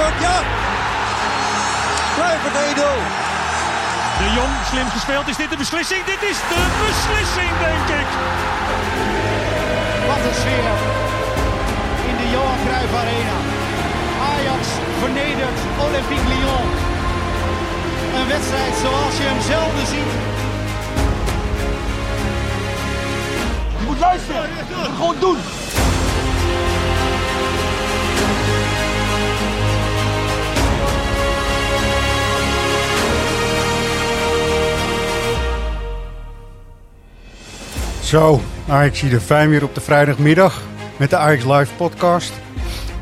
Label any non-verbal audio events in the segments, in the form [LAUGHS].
Kluivert, ja! Kluivert 1-0. De Jong, slim gespeeld. Is dit de beslissing? Dit is de beslissing, denk ik. Wat een sfeer in de Johan Cruijff Arena. Ajax vernedert Olympique Lyon. Een wedstrijd zoals je hem zelden ziet. Je moet luisteren. Je moet gewoon doen. Zo, Ajax zie de fijn weer op de vrijdagmiddag met de Ajax Live podcast.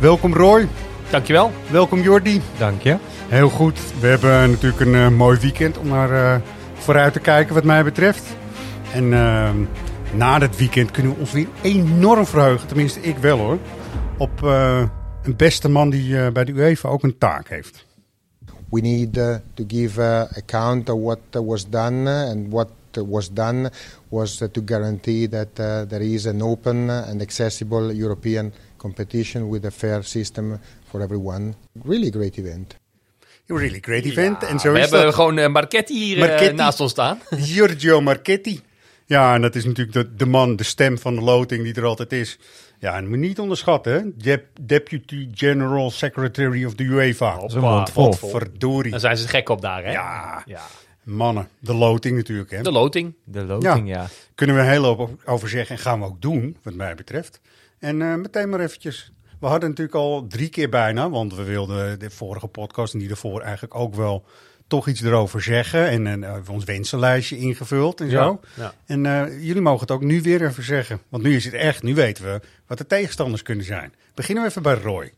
Welkom Roy, Dankjewel. welkom Jordi. Dank je. Heel goed, we hebben natuurlijk een eh, mooi weekend om naar eh, vooruit te kijken wat mij betreft. En eh, na dat weekend kunnen we ons weer enorm verheugen, tenminste ik wel hoor, op eh, een beste man die eh, bij de UEFA ook een taak heeft. we need uh, to give uh, account of what was done, and what was done was uh, to guarantee that uh, there is an open and accessible European competition with a fair system for everyone. Really great event. Really great event. en zo we is hebben dat. gewoon uh, Marchetti hier eh, Marchetti. naast ons staan. [LAUGHS] [LAUGHS] Giorgio Marchetti. Ja, en dat is natuurlijk de, de man, de stem van de loting die er altijd is. Ja, en moet niet onderschatten, hè? Dep- Deputy General Secretary of the UEFA. Hoppa. Godverdorie. Dan zijn ze gek op daar, hè? Ja, Ja. Mannen. De loting natuurlijk, hè? De loting. De loting, ja. Kunnen we een hele hoop over zeggen en gaan we ook doen, wat mij betreft. En eh, meteen maar eventjes. We hadden natuurlijk al drie keer bijna, want we wilden de vorige podcast en die ervoor eigenlijk ook wel toch iets erover zeggen. En, en eh, we ons wensenlijstje ingevuld en zo. ja. En eh, jullie mogen het ook nu weer even zeggen. Want nu is het echt, nu weten we wat de tegenstanders kunnen zijn. Beginnen we even bij Roy.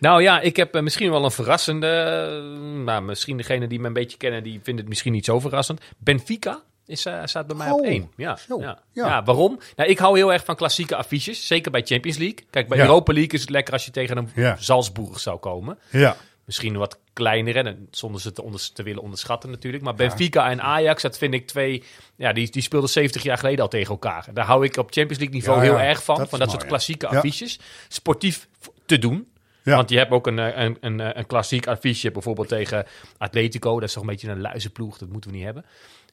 Nou ja, ik heb eh, misschien wel een verrassende... eh, nou, misschien degene die me een beetje kennen, die vinden het misschien niet zo verrassend. Benfica is, eh, staat bij mij op Oh, één. Ja, zo, ja. ja. Ja. waarom? Nou, ik hou heel erg van klassieke affiches. Zeker bij Champions League. Kijk, bij. Europa League is het lekker als je tegen een. Salzburg zou komen. Ja, Misschien wat kleiner, en zonder ze te, onders- te willen onderschatten natuurlijk. Maar Benfica en Ajax, dat vind ik twee... Ja, die, die speelden 70 jaar geleden al tegen elkaar. Daar hou ik op Champions League niveau heel erg van. dat van dat mooi, soort klassieke affiches. Sportief te doen. Ja. Want je hebt ook een, eh, een, een, eh, een klassiek affiche bijvoorbeeld tegen Atletico. Dat is toch een beetje een luizenploeg, dat moeten we niet hebben.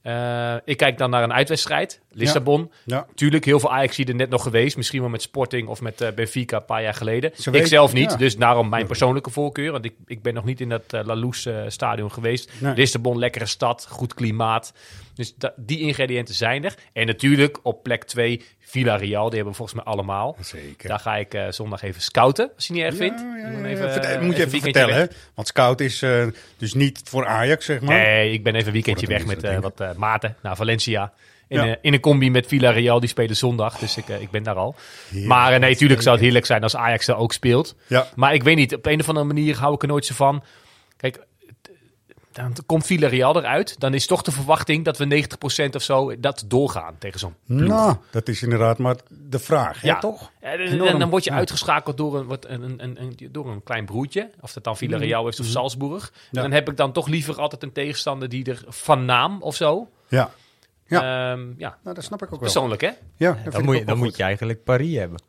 Eh, ik kijk dan naar een uitwedstrijd. Lissabon. ja. Tuurlijk, heel veel Ajax er net nog geweest. Misschien wel met Sporting of met Benfica een paar jaar geleden. Ik zelf niet, dus daarom mijn persoonlijke voorkeur. Want ik, ik ben nog niet in dat La Luz eh, stadion geweest. Nee. Lissabon, lekkere stad, goed klimaat. Dus die ingrediënten zijn er. En natuurlijk op plek 2 Villarreal. Die hebben we volgens mij allemaal. zeker. Daar ga ik eh, zondag even scouten, als je niet erg vindt. ja, ja, Moet ja. even, eh, moet je even vertellen, hè? Want Scout is eh, dus niet voor Ajax, zeg maar. Nee, ik ben even een weekendje weg met wat maten naar Valencia. In, in een combi met Villarreal, die spelen zondag. Dus ik, ik ben daar al. maar nee, natuurlijk zou het heerlijk zijn als Ajax er ook speelt. Ja. Maar ik weet niet, op een of andere manier hou ik er nooit zo van. Kijk, dan komt Villarreal eruit. Dan is toch de verwachting dat we 90% of zo dat doorgaan tegen zo'n ploeg. Nou, dat is inderdaad maar de vraag, hè, Ja, toch? En, en- Enorm. en dan word je Ja. uitgeschakeld door een, wat, een, een, een, door een klein broertje. Of dat dan Villarreal is of Salzburg. Mhm. Ja. En dan heb ik dan toch liever altijd een tegenstander die er van naam of zo. Ja. Ja. Ja. ja. Nou, dat snap ik ook wel. Persoonlijk, hè? Ja, dat Dan, moet ook je, dan moet je eigenlijk Paris hebben.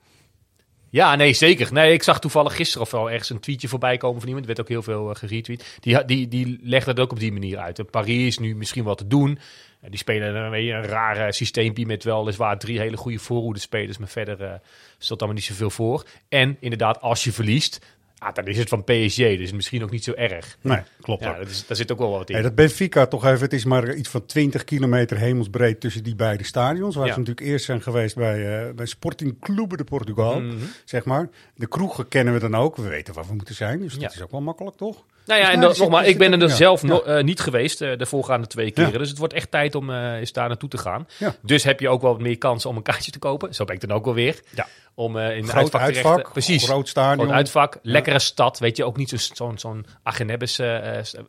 Ja, nee, zeker. Nee, ik zag toevallig gisteren of wel ergens een tweetje voorbij komen van iemand. Er werd ook heel veel uh, geretweet. Die, die, die legde het ook op die manier uit. En Paris is nu misschien wat te doen. Uh, die spelen een, een, een raar systeempje met weliswaar drie hele goede voorhoede spelers. Maar verder uh, stelt allemaal niet zoveel voor. En inderdaad, als je verliest, ah, dan is het van PSG. Dus misschien ook niet zo erg. Nee, klopt Ja, dat is, daar zit ook wel wat in. Hey, dat Benfica toch even, het is maar iets van 20 kilometer hemelsbreed tussen die beide stadions. Waar Ja. ze natuurlijk eerst zijn geweest bij, eh, bij Sporting Clube de Portugal, Mhm. zeg maar. De kroegen kennen we dan ook, we weten waar we moeten zijn. Dus dat Ja. is ook wel makkelijk, toch? Nou ja, Dus en dat- die nogmaals, zit- ik ben er dus ja. zelf no- eh, niet geweest eh, de voorgaande twee keren. Ja. Dus het wordt echt tijd om eh eens daar naartoe te gaan. Ja. Dus heb je ook wel wat meer kans om een kaartje te kopen. Zo ben ik dan ook wel weer. Ja. Om in Groot uitvak, uitvak, rechten. Precies. groot stadion. Uitvak, lekkere stad. Weet je, ook niet zo- zo'n zo'n Agenebbes. eh,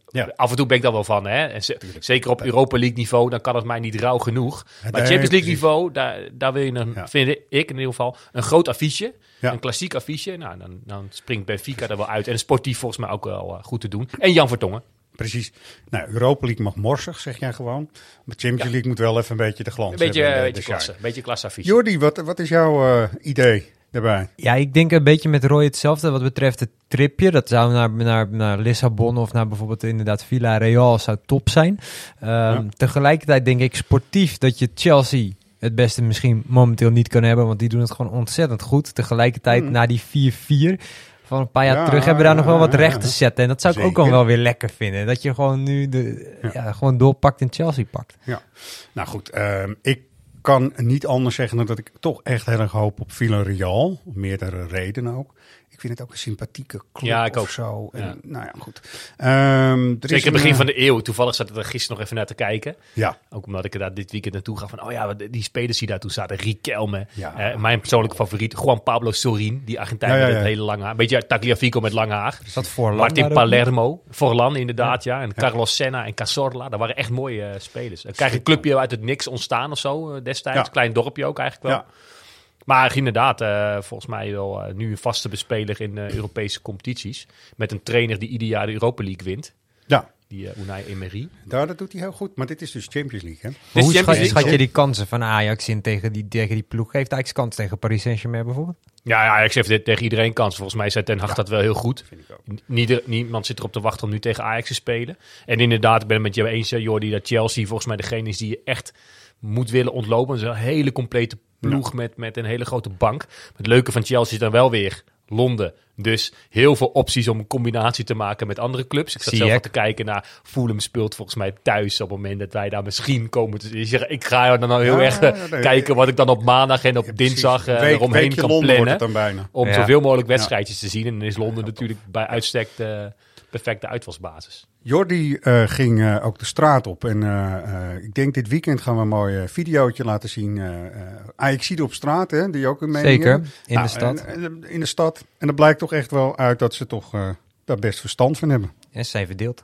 Ja. Af en toe ben ik daar wel van. Hè? En ze- zeker op Europa League niveau, dan kan het mij niet rauw genoeg. Maar Champions League niveau, daar, daar wil je een, vind ik in ieder geval, een groot affiche. Ja. Een klassiek affiche. Nou, dan, dan springt Benfica er wel uit. En sportief volgens mij ook wel eh, goed te doen. En Jan Vertongen. Precies. Nou, Europa League mag morsig, zeg jij gewoon. Maar Champions Ja. League moet wel even een beetje de glans Een beetje, hebben. een de- beetje de klasse. Een beetje klasse affiche. Jordi, wat, wat is jouw eh, idee? erbij. Ja, ik denk een beetje met Roy hetzelfde wat betreft het tripje. Dat zou naar, naar, naar Lissabon of naar bijvoorbeeld inderdaad Villarreal zou top zijn. Ehm, Tegelijkertijd denk ik sportief dat je Chelsea het beste misschien momenteel niet kan hebben, want die doen het gewoon ontzettend goed. Tegelijkertijd Mm. na die 4-4 van een paar jaar Ja, terug hebben we daar nog wel wat ja, recht te ja. zetten. En dat zou ik ook al wel weer lekker vinden. Dat je gewoon nu de, Ja. ja. gewoon doorpakt en Chelsea pakt. Nou goed, ehm, ik kan niet anders zeggen dan dat ik toch echt heel erg hoop op Villarreal. Om meerdere redenen ook. Vind het ook een sympathieke club Ja, ik of ook. zo. En, Ja. Nou ja, goed. Ehm, er is Zeker een, begin eh, van de eeuw. Toevallig zat ik er gisteren nog even naar te kijken. Ja, Ook omdat ik er daar dit weekend naartoe ga. Van, oh ja, die spelers die daartoe zaten. Riquelme. Ja. Eh, mijn persoonlijke favoriet. Juan Pablo Sorin. Die Argentijn Ja, met het hele lange haar. Een beetje Tagliafico met lang haar. Is dat voor Martin Palermo. Forlan inderdaad, ja. En Carlos Senna en Cazorla. Dat waren echt mooie eh, spelers. Dan krijg je een clubje uit het niks ontstaan of zo eh, destijds. Klein dorpje ook eigenlijk wel. Maar inderdaad, eh, volgens mij wel eh, nu een vaste bespeler in eh, Europese competities. Met een trainer die ieder jaar de Europa League wint. ja. Die uh, Unai Emery. Daar, dat doet hij heel goed. Maar dit is dus Champions League, hè? Maar Dus hoe Champions schat, League- schat je die kansen van Ajax in tegen die, tegen die ploeg? Geeft Ajax kans tegen Paris Saint-Germain bijvoorbeeld? Ja, zeg dit tegen iedereen kans. Volgens mij zei Ten Hag dat wel heel goed. Vind ik ook. Nieder- niemand zit erop te wachten om nu tegen Ajax te spelen. En inderdaad, ik ben het met jou eens, Jordi, dat Chelsea volgens mij degene is die je echt moet willen ontlopen. Het is een hele complete ploeg met, met een hele grote bank. Het leuke van Chelsea is dan wel weer Londen. Dus heel veel opties om een combinatie te maken met andere clubs. Ik zat zelf te kijken naar Fulham speelt volgens mij thuis op het moment dat wij daar misschien komen te ik zeg, Ik ga dan nou heel Ja, erg eh, ja, nee, kijken wat ik dan op maandag en op Ja, dinsdag eh, Week- eromheen kan Londen plannen. Om zoveel mogelijk wedstrijdjes te zien. En dan is Londen natuurlijk bij uitstek perfecte uitvalsbasis. Jordi eh, ging eh, ook de straat op. En eh, eh, ik denk dit weekend gaan we een mooi videootje laten zien. eh eh Ajax op straat, hè, die ook een mening Zeker, hebben. in Nou, de stad. en- en- in de stad. En dat blijkt toch echt wel uit dat ze toch eh, daar best verstand van hebben. En zij verdeeld.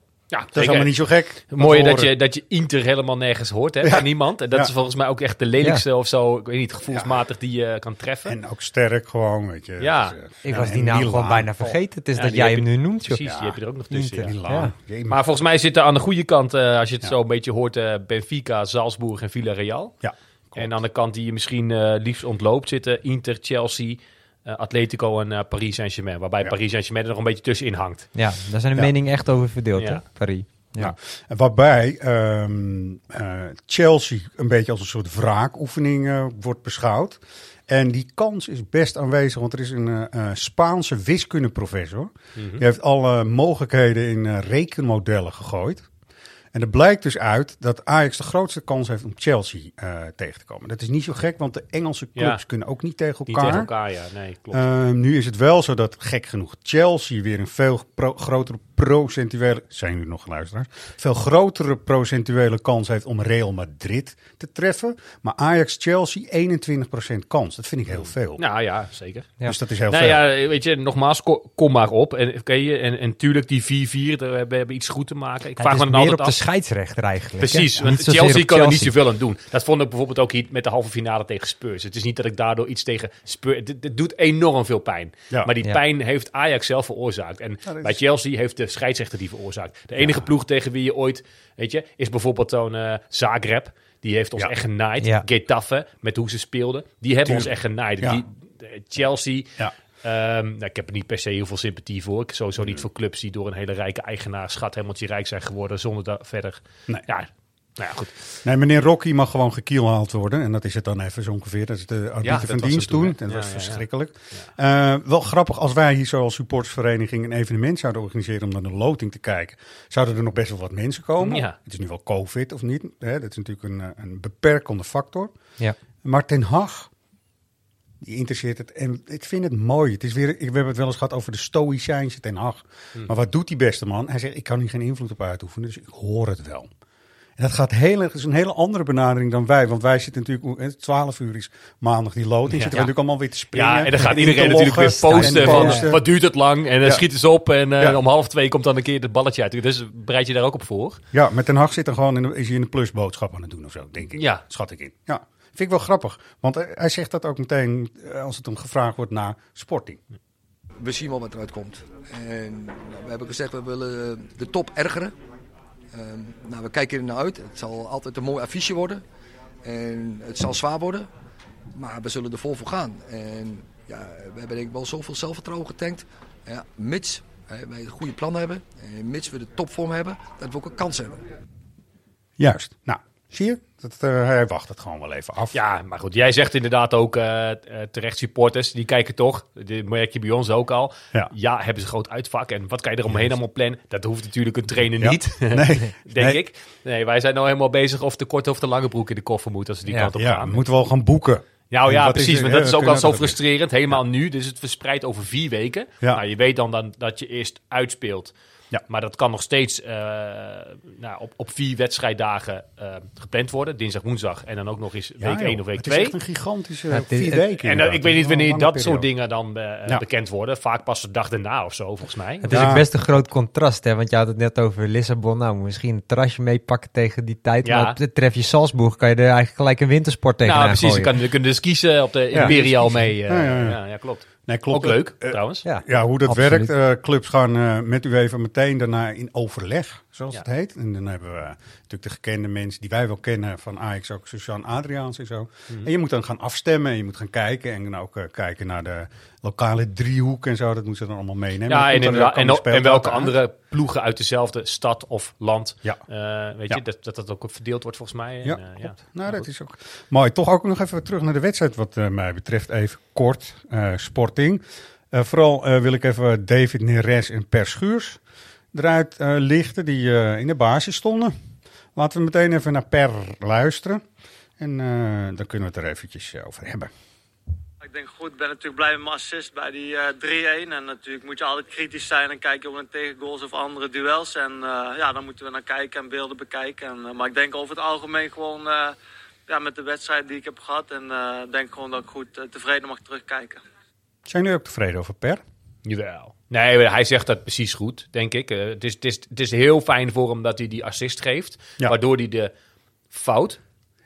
Ja, Dat is allemaal niet zo gek. Mooi dat je, dat je Inter helemaal nergens hoort hè, van niemand. En dat Ja. is volgens mij ook echt de lelijkste of zo, ik weet niet, gevoelsmatig die je kan treffen. En ook sterk gewoon, weet je. Ja. Dus, Ik was die naam Milan. gewoon bijna vergeten. Het is Ja, dat jij hem je- nu noemt, joh. Precies, die heb je er ook nog tussen. Inter. ja. Milan. Ja. Jee, Maar volgens mij zitten aan de goede kant, eh, als je het Ja. zo een beetje hoort, eh, Benfica, Salzburg en Villarreal. Ja, En aan de kant die je misschien eh, liefst ontloopt zitten Inter, Chelsea, eh, Atletico en eh, Paris Saint-Germain. Waarbij Ja. Paris Saint-Germain er nog een beetje tussenin hangt. Ja, daar zijn de Ja. meningen echt over verdeeld, Ja. hè, Paris. Ja. Ja. En Waarbij ehm, eh, Chelsea een beetje als een soort wraakoefening eh, wordt beschouwd. En die kans is best aanwezig, want er is een eh, eh, Spaanse wiskundeprofessor. Mhm. Die heeft alle mogelijkheden in eh, rekenmodellen gegooid. En er blijkt dus uit dat Ajax de grootste kans heeft om Chelsea eh, tegen te komen. Dat is niet zo gek, want de Engelse clubs Ja. kunnen ook niet tegen Niet elkaar. tegen elkaar, ja. Nee, klopt. Ehm, nu is het wel zo dat, gek genoeg, Chelsea weer een veel pro- grotere procentuele... Zijn jullie nog luisteraars? Veel grotere procentuele kans heeft om Real Madrid te treffen. Maar Ajax-Chelsea 21% kans. Dat vind ik heel veel. nou ja, zeker. Ja. Dus dat is heel Nou veel. ja, weet je, nogmaals, ko- kom maar op. En, oké, en, en tuurlijk, die 4-4, daar hebben we hebben iets goed te maken. Ik Ja, vraag het me dan altijd af. Scheidsrechter eigenlijk. Precies, hè? want Chelsea kan er niet zoveel aan doen. Dat vond ik bijvoorbeeld ook hier met de halve finale tegen Spurs. Het is niet dat ik daardoor iets tegen Spurs... Dit, dit doet enorm veel pijn. Ja. Maar die Ja. pijn heeft Ajax zelf veroorzaakt. En bij Chelsea heeft de scheidsrechter die veroorzaakt. De enige ploeg tegen wie je ooit... Weet je, is bijvoorbeeld zo'n eh, Zagreb. Die heeft ons Ja. echt genaaid. Ja. Getafe, met hoe ze speelden. Die hebben ons echt genaaid. Ja. Die, de- Chelsea... Ja. Ehm, nou, ik heb er niet per se heel veel sympathie voor. Ik sowieso niet voor clubs die door een hele rijke eigenaar, schat, helemaal rijk zijn geworden zonder dat verder. Nee. Ja, Nou ja, goed. Nee, meneer Rocky mag gewoon gekielhaald worden. En dat is het dan even zo ongeveer. Dat is de arbiter Ja, van dienst toen? Dat Ja, was verschrikkelijk. Eh, wel grappig, als wij hier zo als supportersvereniging een evenement zouden organiseren om naar de loting te kijken, zouden er nog best wel wat mensen komen. Ja. Het is nu wel COVID of niet. Hè? Dat is natuurlijk een, eh, een beperkende factor. Ja. Maar Ten Hag, die interesseert het. En ik vind het mooi. Het is weer, ik, we hebben het wel eens gehad over de stoïcijnse Ten Hag. Hmm. Maar wat doet die beste man? Hij zegt, ik kan hier geen invloed op uitoefenen, dus ik hoor het wel. En dat gaat heel, dat is een hele andere benadering dan wij. Want wij zitten natuurlijk, eh, 12 uur is maandag die loting. Ja. zitten we natuurlijk allemaal weer te springen. Ja, en dan gaat in iedereen natuurlijk weer posten en van posten. wat duurt het lang en dan Ja. schieten ze op en eh, Ja. om half twee komt dan een keer het balletje uit. Dus bereid je daar ook op voor. Ja, met Ten Hag zit er gewoon in de, is hij een plusboodschap aan het doen of zo, denk ik. Ja. Schat ik in. Ja, vind ik wel grappig. Want hij zegt dat ook meteen eh, als het hem gevraagd wordt naar sporting. we zien wel wat eruit komt. En nou, we hebben gezegd, we willen de top ergeren. Ehm, nou, we kijken er naar uit. Het zal altijd een mooi affiche worden. En het zal zwaar worden. Maar we zullen er vol voor gaan. En ja, we hebben denk ik wel zoveel zelfvertrouwen getankt. Ja, mits hè, wij een goede plan hebben. En mits we de topvorm hebben. Dat we ook een kans hebben. Juist. Nou, zie je? Dat, eh, hij wacht het gewoon wel even af. Ja, maar goed, jij zegt inderdaad ook eh, eh, terecht supporters, die kijken toch. Dit merk je bij ons ook al. Ja. Ja, hebben ze groot uitvak en wat kan je er omheen allemaal plannen? Dat hoeft natuurlijk een trainer Ja. niet, [LAUGHS] Nee. denk Nee. ik. Nee, wij zijn nou helemaal bezig of de korte of de lange broek in de koffer moet als ze die Ja. kant op Ja, gaan. we moeten wel gaan boeken. Nou ja, is precies. want ja, dat is ook al zo we frustrerend. Helemaal nu. Dus het verspreidt over vier weken. Ja. Nou, je weet dan, dan dat je eerst uitspeelt. Ja. Maar dat kan nog steeds eh, nou, op, op vier wedstrijddagen eh, gepland worden. Dinsdag, woensdag en dan ook nog eens week Ja, 1 joh. of week Het is 2. echt een gigantische Ja, vier het- weken. En eh, ik weet niet wanneer dat soort dingen dan Ja. bekend worden. Vaak pas de dag daarna of zo, volgens mij. Het is Ja. ook best een groot contrast, hè? want je had het net over Lissabon. Nou, misschien een terrasje meepakken tegen die tijd. Ja. Maar op- tref je Salzburg, kan je er eigenlijk gelijk een wintersport tegen Nou, precies. Je gooien. kan, je kunt dus kiezen op de Ja, Imperial dus mee. eh, Ja, ja, ja. ja, ja, klopt. Nee, klopt. Ook leuk, Eh, trouwens. Ja. Ja, hoe dat Absoluut. werkt. eh, clubs gaan eh, met u even meteen daarna in overleg, zoals Ja. het heet. En dan hebben we eh, natuurlijk de gekende mensen die wij wel kennen van Ajax, ook Suzanne Adriaans en zo. Mhm. En je moet dan gaan afstemmen en je moet gaan kijken. En dan ook eh, kijken naar de lokale driehoek en zo. Dat moeten ze dan allemaal meenemen. Ja, en, en, welke uit. andere ploegen uit dezelfde stad of land. Ja. eh, weet Ja. je, dat, dat dat ook verdeeld wordt volgens mij. En, Ja. Nou, dat is ook mooi. Toch ook nog even terug naar de wedstrijd wat mij betreft. Even kort, Sporting. Vooral wil ik even David Neres en Per Schuurs eruit eh, lichten, die eh, in de basis stonden. Laten we meteen even naar Per luisteren. En eh, dan kunnen we het er eventjes over hebben. Ik denk goed, ik ben natuurlijk blij met mijn assist bij die eh 3-1. En natuurlijk moet je altijd kritisch zijn en kijken op een tegengoals of andere duels. En eh, ja, dan moeten we naar kijken en beelden bekijken. En, maar ik denk over het algemeen gewoon eh, ja, met de wedstrijd die ik heb gehad. En eh, ik denk gewoon dat ik goed tevreden mag terugkijken. Zijn jullie ook tevreden over Per? Jawel. Nee, hij zegt dat precies goed, denk ik. Eh, het, is, het, is, het is heel fijn voor hem dat hij die assist geeft. Ja. Waardoor hij de fout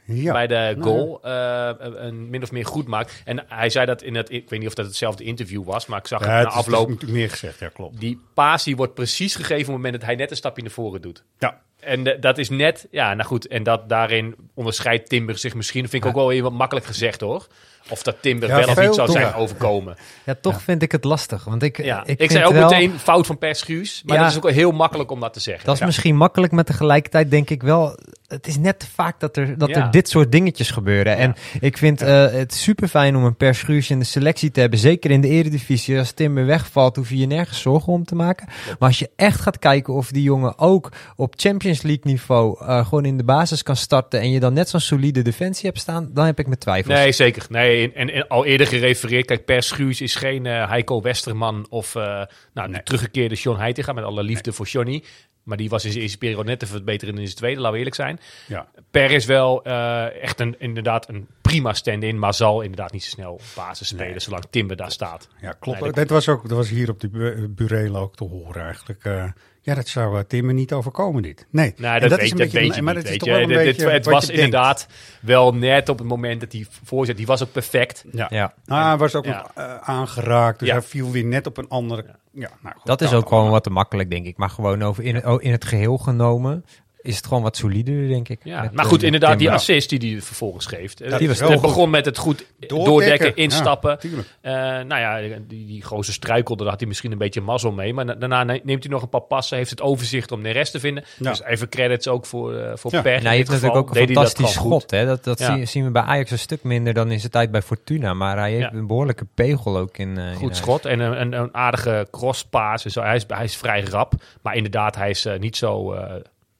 Ja. bij de Nou, goal eh, een min of meer goed maakt. En hij zei dat in het... Ik weet niet of dat hetzelfde interview was, maar ik zag het na is- het is afloop. natuurlijk meer gezegd, ja klopt. Die paas die wordt precies gegeven op het moment dat hij net een stapje naar voren doet. Ja, En dat is net, ja, nou goed. En dat daarin onderscheidt Timber zich misschien. vind ik ook wel even wat makkelijk gezegd hoor. Of dat Timber Ja, wel of niet zou zijn overkomen. Ja, toch vind ik het lastig. Want ik, Ja. ik, Ik, zei ook wel- meteen fout van Per Schuurs. Maar Ja. dat is ook wel heel makkelijk om dat te zeggen. Dat is misschien makkelijk, maar tegelijkertijd denk ik wel... Het is net te vaak dat er, dat Ja. er dit soort dingetjes gebeuren. En ik vind eh, het super fijn om een Per Schuurs in de selectie te hebben. Zeker in de eredivisie. Als Timber wegvalt, hoef je je nergens zorgen om te maken. Maar als je echt gaat kijken of die jongen ook op Champions League niveau... eh, gewoon in de basis kan starten... en je dan net zo'n solide defensie hebt staan... dan heb ik mijn twijfels. Nee, zeker. Nee, en, en al eerder gerefereerd. Kijk, Per Schuurs is geen eh Heiko Westerman of eh, nou, de teruggekeerde John Heitinga. Met alle liefde voor Johnny. Maar die was in zijn eerste periode net te verbeteren in zijn tweede, laten we eerlijk zijn. ja. Per is wel eh, echt een, inderdaad een prima stand-in, maar zal inderdaad niet zo snel basis spelen Nee. zolang Timber daar staat. Ja, klopt. Nee, dat dat, was ook, dat was hier op de bu- bureel ook te horen eigenlijk. Ja, dat zou uh, Timmer niet overkomen dit. Nee, Nou, dat, is weet, een dat beetje- weet je maar niet, is weet toch je. wel een Dit- beetje het was denkt. inderdaad wel net op het moment dat hij voorzet. Die was ook perfect. Ja. Ja. Ah, hij was ook Ja. nog eh, aangeraakt, dus Ja. hij viel weer net op een andere... Ja, nou goed, Dat is ook gewoon wat te makkelijk, denk ik. Maar gewoon over in, oh, in het geheel genomen is het gewoon wat solider, denk ik. Ja, Met, maar eh, goed, inderdaad, die assist die hij vervolgens geeft. eh, die was het wel goed. begon met het goed doordekken, Doordekken, instappen. ja. Eh, nou ja, die, die gozer struikelde, daar had hij misschien een beetje mazzel mee. Maar na- daarna ne- neemt hij nog een paar passen, heeft het overzicht om de rest te vinden. Ja. Dus even credits ook voor, eh voor Ja. Per. In hij heeft natuurlijk ook een hij fantastisch schot. Hè? Dat, dat Ja. zien, zien we bij Ajax een stuk minder dan in zijn tijd bij Fortuna. Maar hij heeft Ja. een behoorlijke pegel ook in. eh, in Goed schot en een, een, een aardige crosspaas. Hij, is, hij is vrij rap. Maar inderdaad, hij is niet zo, eh,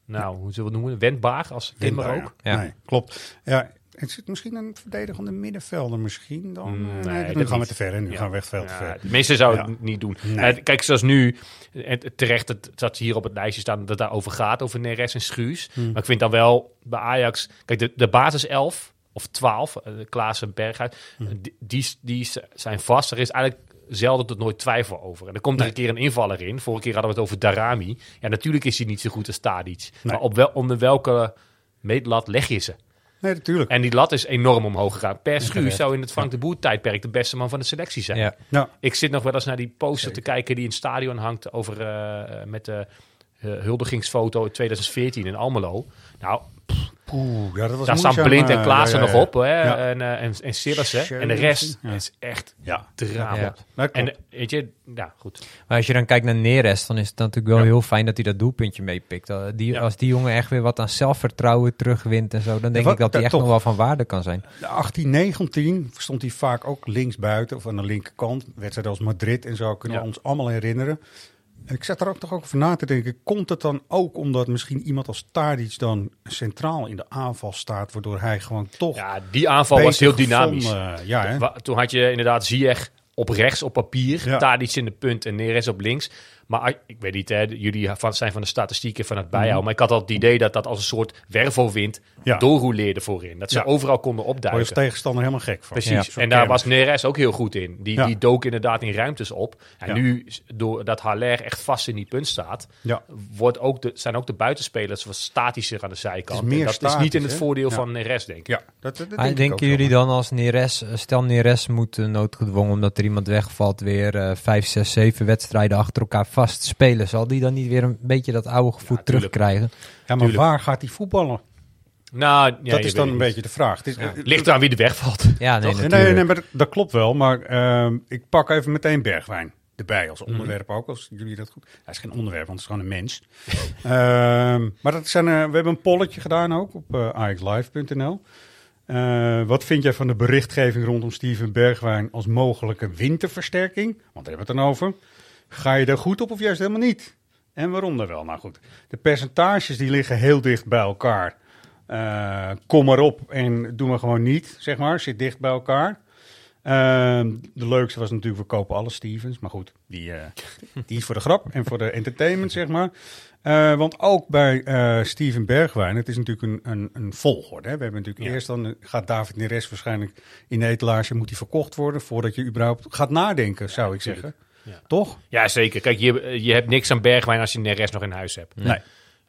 nou, hoe zullen we het noemen? Wendbaar als Timber Windbaar, ook. Ja. Nee, klopt. Ja, het zit misschien een verdedigende middenvelder misschien dan. Mm, Eh, nee, nee, nu gaan we te ver. Hè? Nu Ja. gaan we echt veel te ver. de meeste zou Ja. het niet doen. Nee. Eh, kijk, zoals nu, en terecht het, dat hier op het lijstje staan dat het daarover gaat, over Neres en Schuurs. Hmm. Maar ik vind dan wel bij Ajax, kijk, de, de basis 11 of 12, uh, Klaas en Berghuis, Hmm. eh, die, die, die zijn vast. Er is eigenlijk zelden tot nooit twijfel over. En er komt er een keer een invaller in. Vorige keer hadden we het over Darami. Ja, natuurlijk is hij niet zo goed als Tadic. Maar op wel, onder welke meetlat leg je ze? Nee, natuurlijk. En die lat is enorm omhoog gegaan. Per terecht. zou in het Frank de Boer tijdperk de beste man van de selectie zijn. Ja. Ja. Ik zit nog wel eens naar die poster te kijken die in het stadion hangt over eh, met de eh, huldigingsfoto in 2014 in Almelo. Nou, Oeh, ja, dat was daar staan Blind en eh, Klaassen ja, ja, nog op. Hè? Ja. En, eh, en, en Sillissen. En de rest Ja. is echt Ja. drama. En eh, weet je, ja, goed. Maar als je dan kijkt naar Neres, dan is het natuurlijk wel heel fijn dat hij dat doelpuntje meepikt. Uh, Die, Ja. Als die jongen echt weer wat aan zelfvertrouwen terugwint en zo, dan denk wat- ik dat hij echt nog wel van waarde kan zijn. De 18, 19 stond hij vaak ook linksbuiten of aan de linkerkant. Wedstrijden als Madrid en zo kunnen Ja. we ons allemaal herinneren. Ik zat er ook toch ook over na te denken. Komt het dan ook omdat misschien iemand als Tadic dan centraal in de aanval staat, waardoor hij gewoon toch Ja, die aanval was heel dynamisch. gevonden- ja, hè? Toen had je inderdaad Ziyech op rechts op papier, Ja. Tadic in de punt en Neres op links. Maar ik weet niet, hè, jullie van, zijn van de statistieken van het bijhouden. Maar ik had al het idee dat dat als een soort wervelwind Mhm. Ja. doorroleerde voorin. Dat ze Ja. overal konden je opduiken. als tegenstander helemaal gek van. Precies. En daar was je. Neres ook heel goed in. Die, Ja. die dook inderdaad in ruimtes op. En Ja. nu, doordat Haller echt vast in die punt staat, Ja. wordt ook de, zijn ook de buitenspelers wat statischer aan de zijkant. Het is meer en dat is niet in het voordeel Ja. van Neres, denk ik. Ja, dat, dat, denk ik denken ook jullie dan als Neres, stel Neres moet eh, noodgedwongen omdat er iemand wegvalt, weer eh, vijf, zes, zeven wedstrijden achter elkaar vast spelen, zal die dan niet weer een beetje dat oude gevoel Ja, terugkrijgen? Ja, maar Tuurlijk. waar gaat hij voetballen? Nou, ja, dat is dan een beetje de vraag. Het is, eh, Ligt eraan wie er wegvalt. Ja, nee, Nee, natuurlijk. nee, nee, maar dat, klopt wel. Maar ehm, ik pak even meteen Bergwijn erbij als Mhm. onderwerp ook. Als jullie dat goed. Hij is geen onderwerp, want het is gewoon een mens. [LAUGHS] Ehm, maar dat zijn, eh, we hebben een polletje gedaan ook op uh, axlive.nl. Eh, wat vind jij van de berichtgeving rondom Steven Bergwijn als mogelijke winterversterking? Want daar hebben we het dan over. Ga je er goed op of juist helemaal niet? En waarom dan wel? Nou goed, de percentages die liggen heel dicht bij elkaar. Eh, kom maar op en doe maar gewoon niet, zeg maar. Zit dicht bij elkaar. Ehm, de leukste was natuurlijk, we kopen alle Stevens. Maar goed, die, eh, [LAUGHS] die is voor de grap en voor de entertainment, zeg maar. Eh, want ook bij Steven Bergwijn, het is natuurlijk een, een, een volgorde. Hè? We hebben natuurlijk Ja. eerst dan, gaat David Neres waarschijnlijk in de etalage, moet hij verkocht worden, voordat je überhaupt gaat nadenken, zou ik natuurlijk. zeggen. Ja. Toch? Ja, zeker. Kijk, je, je hebt niks aan Bergwijn als je Neres nog in huis hebt. Nee.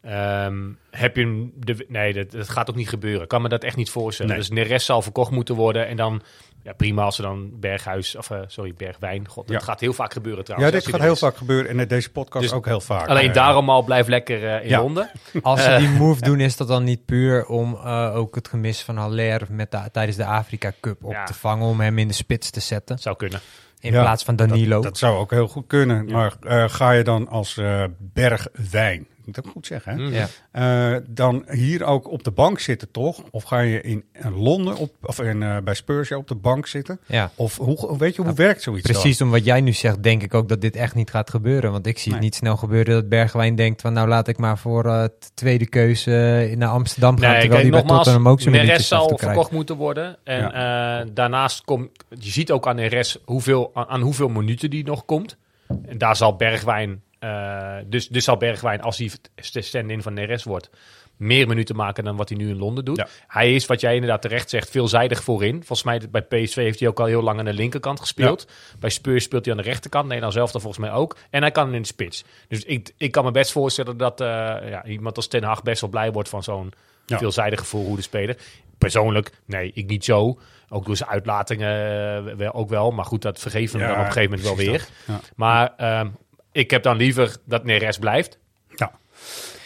Ehm, heb je hem de, nee, dat, dat gaat ook niet gebeuren. Ik kan me dat echt niet voorstellen. Nee. Dus Neres zal verkocht moeten worden. En dan, ja, prima als ze dan Berghuis, of eh, sorry, Bergwijn. God, dat Ja. gaat heel vaak gebeuren Ja, trouwens. dit als gaat heel is. vaak gebeuren en in deze podcast Dus ook heel vaak. Alleen Eh, daarom al blijf lekker eh, in Ja. Londen. [LAUGHS] Als ze die move doen, is dat dan niet puur om eh, ook het gemis van Haller met de, tijdens de Afrika Cup op Ja. te vangen, om hem in de spits te zetten, Zou kunnen. in Ja, plaats van Danilo? Dat, dat zou ook heel goed kunnen. Maar eh, ga je dan als eh, Bergwijn, moet ik ook goed zeggen, hè? Mm. ja. Eh, dan hier ook op de bank zitten, toch? Of ga je in, Londen op, of in, eh, bij Spurs op de bank zitten? ja. Of hoe, weet je, hoe werkt zoiets dan? Precies om wat jij nu zegt, denk ik ook dat dit echt niet gaat gebeuren. Want ik zie het niet snel gebeuren dat Bergwijn denkt van nou laat ik maar voor t- tweede keuze naar Amsterdam gaan. Nee, terwijl kijk, hij bij nogmaals, Tottenham ook zijn Neres minuutjes af zal te krijgen. verkocht moeten worden. En eh, daarnaast komt, je ziet ook aan Neres hoeveel, aan, aan hoeveel minuten die nog komt. En daar zal Bergwijn, eh, dus, dus zal Bergwijn, als hij de stand-in van Neres wordt, meer minuten maken dan wat hij nu in Londen doet. Ja. Hij is, wat jij inderdaad terecht zegt, veelzijdig voorin. Volgens mij bij PSV heeft hij ook al heel lang aan de linkerkant gespeeld. Bij Spurs speelt hij aan de rechterkant. Nee, dan zelf dan volgens mij ook. En hij kan in de spits. Dus ik, ik kan me best voorstellen dat eh, ja, iemand als Ten Hag best wel blij wordt van zo'n veelzijdige voorhoede speler. Persoonlijk, nee, ik niet zo. Ook door zijn uitlatingen eh, wel, ook wel. Maar goed, dat vergeven we dan op een gegeven moment wel weer. Maar ehm, ik heb dan liever dat Neres blijft. Ja.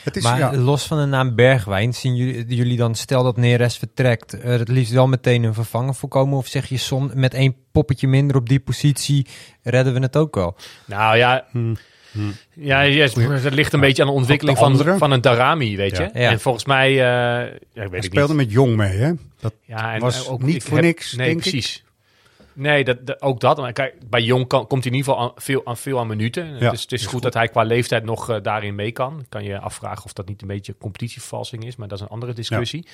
Het is, maar ja, los van de naam Bergwijn, zien jullie, jullie dan, stel dat Neres vertrekt, er het liefst wel meteen een vervanger voorkomen? Of zeg je som, met één poppetje minder op die positie redden we het ook wel? Nou ja, ja, ja, het ligt een beetje aan de ontwikkeling de van, andere. van een Darami, weet je. Ja. Ja. En volgens mij, eh ja, ik weet hij speelde niet. met Jong mee, hè? Dat Ja, en was ook niet voor heb- niks, Nee, denk ik. Nee, dat, dat- ook dat. Maar kijk, bij Jong kan, komt hij in ieder geval aan, veel, aan, veel aan minuten. Ja, dus het is is goed, goed. dat hij qua leeftijd nog eh, daarin mee kan. Kan je afvragen of dat niet een beetje competitievervalsing is. Maar dat is een andere discussie.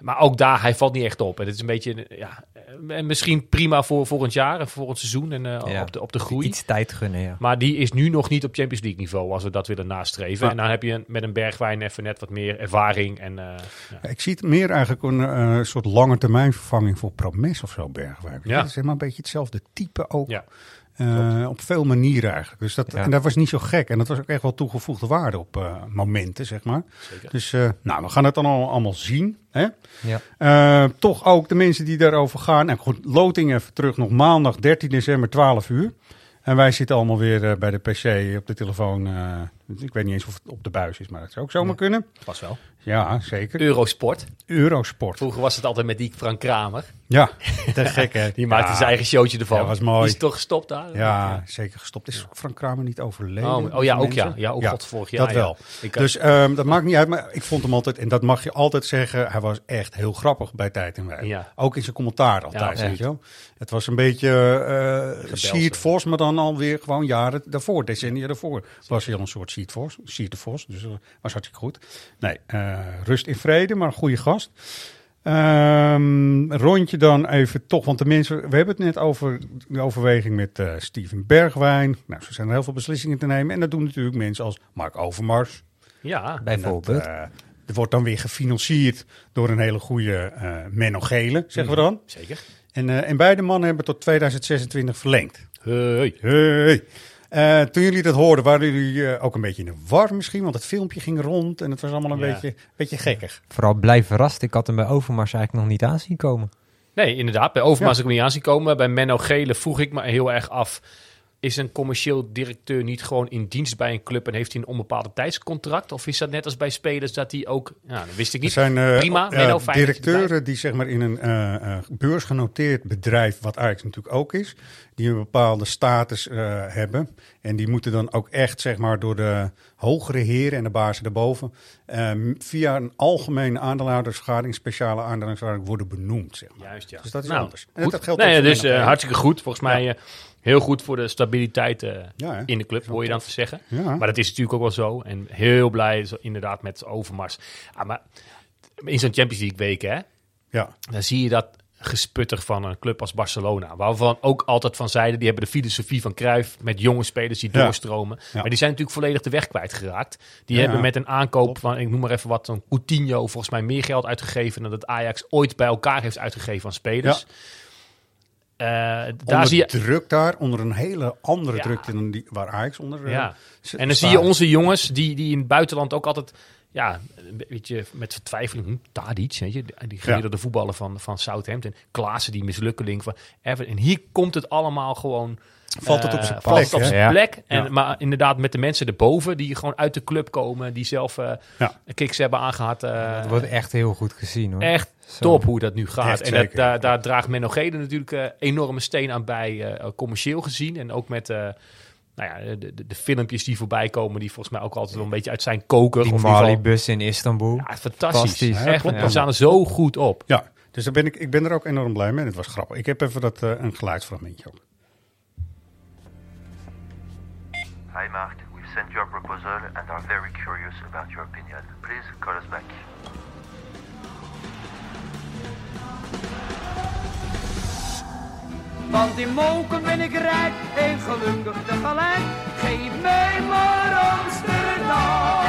Maar ook daar, hij valt niet echt op. En het is een beetje, ja, eh, misschien prima voor volgend jaar en voor het seizoen en eh, Ja. op, de, op de groei. Iets tijd gunnen, ja. Maar die is nu nog niet op Champions League niveau als we dat willen nastreven. Ja. En dan heb je een- met een Bergwijn even net wat meer ervaring. En, eh, ja. Ik zie het meer eigenlijk een eh, soort lange termijn vervanging voor Promes of zo, Bergwijn. Ja. Het is helemaal een beetje hetzelfde type ook. Ja. Eh, op veel manieren eigenlijk. Dus dat, Ja. En dat was niet zo gek. En dat was ook echt wel toegevoegde waarde op eh, momenten, zeg maar. Zeker. Dus eh, nou, we gaan het dan al, allemaal zien. Hè? Ja. Toch ook de mensen die daarover gaan. En goed, loting even terug nog maandag 13 december 12 uur. En wij zitten allemaal weer bij de PC op de telefoon. ik weet niet eens of het op de buis is, maar dat zou ook zomaar kunnen. Pas wel. Ja, zeker. Eurosport. Eurosport. Vroeger was het altijd met die Frank Kramer. Ja, [LAUGHS] te gek hè. Die maakte Ja. zijn eigen showtje ervan. Ja, was mooi. Die is toch gestopt daar? Ja, zeker gestopt. Is Frank Kramer niet overleden? Oh, oh ja, ook ja. Mensen? Ja, ook God, vorig jaar. Dat wel. Ik, eh, dus ehm, dat maakt niet uit. Maar ik vond hem altijd, en dat mag je altijd zeggen, hij was echt heel grappig bij Tijd en Wij. Ja. Ook in zijn commentaar altijd, Ja, weet je wel. Het was een beetje uh, Siert Vos, maar dan alweer gewoon jaren daarvoor, decennia daarvoor. Was hij al een soort Siert Vos, Siert de Vos. Dus dat was hartstikke goed. Nee, eh, rust in vrede, maar een goede gast. Ehm, rondje dan even toch, want de mensen, we hebben het net over de overweging met eh, Steven Bergwijn. Nou, zo zijn er heel veel beslissingen te nemen. En dat doen natuurlijk mensen als Mark Overmars. ja, Bijvoorbeeld. Dat, eh, er wordt dan weer gefinancierd door een hele goede eh Menno Gele, zeggen we dan. zeker. En, eh, en beide mannen hebben tot 2026 verlengd. Hey. Hey. Eh, toen jullie dat hoorden, waren jullie eh, ook een beetje in de war misschien? Want het filmpje ging rond en het was allemaal een Ja. beetje, beetje gekkig. Vooral blij verrast. Ik had hem bij Overmars eigenlijk nog niet aanzien komen. Nee, inderdaad. Bij Overmars Ja. ik hem niet aanzien komen. Bij Menno Gele vroeg ik me heel erg af... Is een commercieel directeur niet gewoon in dienst bij een club... en heeft hij een onbepaalde tijdscontract? Of is dat net als bij spelers dat hij ook... Nou, dat wist ik Er niet. zijn eh, Prima, je directeuren die zeg maar in een eh, beursgenoteerd bedrijf, wat Ajax natuurlijk ook is, die een bepaalde status hebben. En die moeten dan ook echt zeg maar door de hogere heren en de bazen daarboven eh, via een algemene aandeelhoudersvergadering, speciale aandeelhoudersvergadering worden benoemd. Zeg maar. Juist, ja. Dus dat is Nou, anders. En dat geldt nee, ook voor dus hartstikke goed. Volgens mij heel goed voor de stabiliteit eh, Ja, in de club, hoor je dan te zeggen. Ja. Maar dat is natuurlijk ook wel zo. En heel blij zo- inderdaad met Overmars. Ah, maar in zo'n Champions League weken, hè, Ja. dan zie je dat gesputter van een club als Barcelona. Waarvan ook altijd van zeiden, die hebben de filosofie van Cruijff met jonge spelers die Ja. doorstromen. Maar die zijn natuurlijk volledig de weg kwijtgeraakt. Die hebben met een aankoop van, ik noem maar even wat, een Coutinho volgens mij meer geld uitgegeven dan dat Ajax ooit bij elkaar heeft uitgegeven aan spelers. Daar Onder zie je, druk daar, onder een hele andere Ja. drukte dan die waar Ajax onder eh, Ja. En dan zie je onze jongens die, die in het buitenland ook altijd, ja, een beetje met vertwijfeling, hm, Tadic, weet je, die gemiddelde voetballer van, van Southampton, Klaassen, die mislukkeling van Everton. En hier komt het allemaal gewoon... Valt het eh, op zijn valt plek, het op zijn Ja. plek. En, Ja. Maar inderdaad met de mensen erboven, die gewoon uit de club komen, die zelf eh Ja. kicks hebben aangehad. eh, Het wordt echt heel goed gezien hoor. Echt Zo. top hoe dat nu gaat. Echt en dat, daar, daar draagt Menno Gede natuurlijk eh enorme steen aan bij, eh, commercieel gezien. En ook met eh, nou ja, de, de, de filmpjes die voorbij komen, die volgens mij ook altijd wel een beetje uit zijn koker. Die Mali-bus in Istanbul. Ja, fantastisch. Fantastisch. Echt, Ja, we staan er zo goed op. Ja, dus daar ben ik, ik ben er ook enorm blij mee. En het was grappig. Ik heb even dat, eh, een geluidsfragmentje op. Hi Mark, we've sent you a proposal and are very curious about your opinion. Please call us back. Want in Moken ben ik rijk en gelukkig tegelijk. Geef mij maar Amsterdam.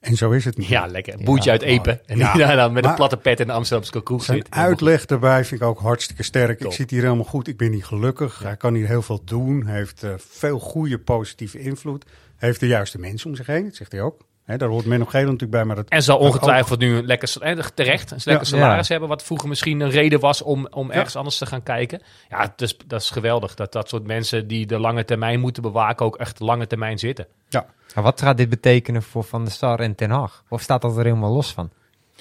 En zo is het niet. Ja, lekker. Boetje uit Epen. En Ja. [LAUGHS] die daar dan met een platte pet in de Amsterdamse kroeg Zijn zit. uitleg daarbij vind ik ook hartstikke sterk. Top. Ik zit hier helemaal goed. Ik ben hier gelukkig. Hij kan hier heel veel doen. Hij heeft eh, veel goede positieve invloed. Hij heeft de juiste mensen om zich heen. Dat zegt hij ook. Hè, daar hoort Menno Gele natuurlijk bij. Maar dat, En zal ongetwijfeld nu een lekker, eh, terecht een lekker Ja. salaris Ja. hebben. Wat vroeger misschien een reden was om, om Ja. ergens anders te gaan kijken. Ja, het is, dat is geweldig. Dat dat soort mensen die de lange termijn moeten bewaken ook echt de lange termijn zitten. Ja. Maar wat gaat dit betekenen voor Van der Sar en Ten Hag? Of staat dat er helemaal los van?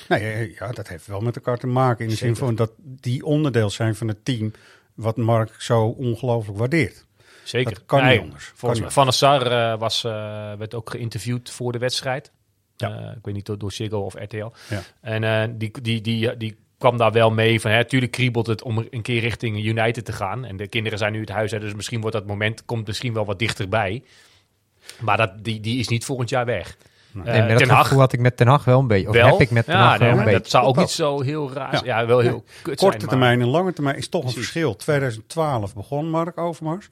Nee, eh, ja, dat heeft wel met elkaar te maken. In de zin van dat die onderdeel zijn van het team. wat Mark zo ongelooflijk waardeert. Zeker. Dat kan Nee, niet anders. Volgens mij, Van der Sar eh, was, eh, werd ook geïnterviewd voor de wedstrijd. Ja. Eh, ik weet niet door, door Ziggo of RTL. Ja. En eh, die, die, die, die kwam daar wel mee van... Hè, tuurlijk kriebelt het om een keer richting United te gaan. En de kinderen zijn nu het huis uit, dus misschien wordt dat moment... komt misschien wel wat dichterbij. Maar dat, die, die is niet volgend jaar weg. Nee, maar dat Hag had ik met Ten Hag wel een beetje. Of wel. heb ik met Ten ja, nee, wel een beetje. Dat zou ook niet zo heel raar Ja. zijn. Ja, wel heel kut zijn. Korte maar- termijn en lange termijn is toch een Precies. verschil. 2012 begon Mark Overmars.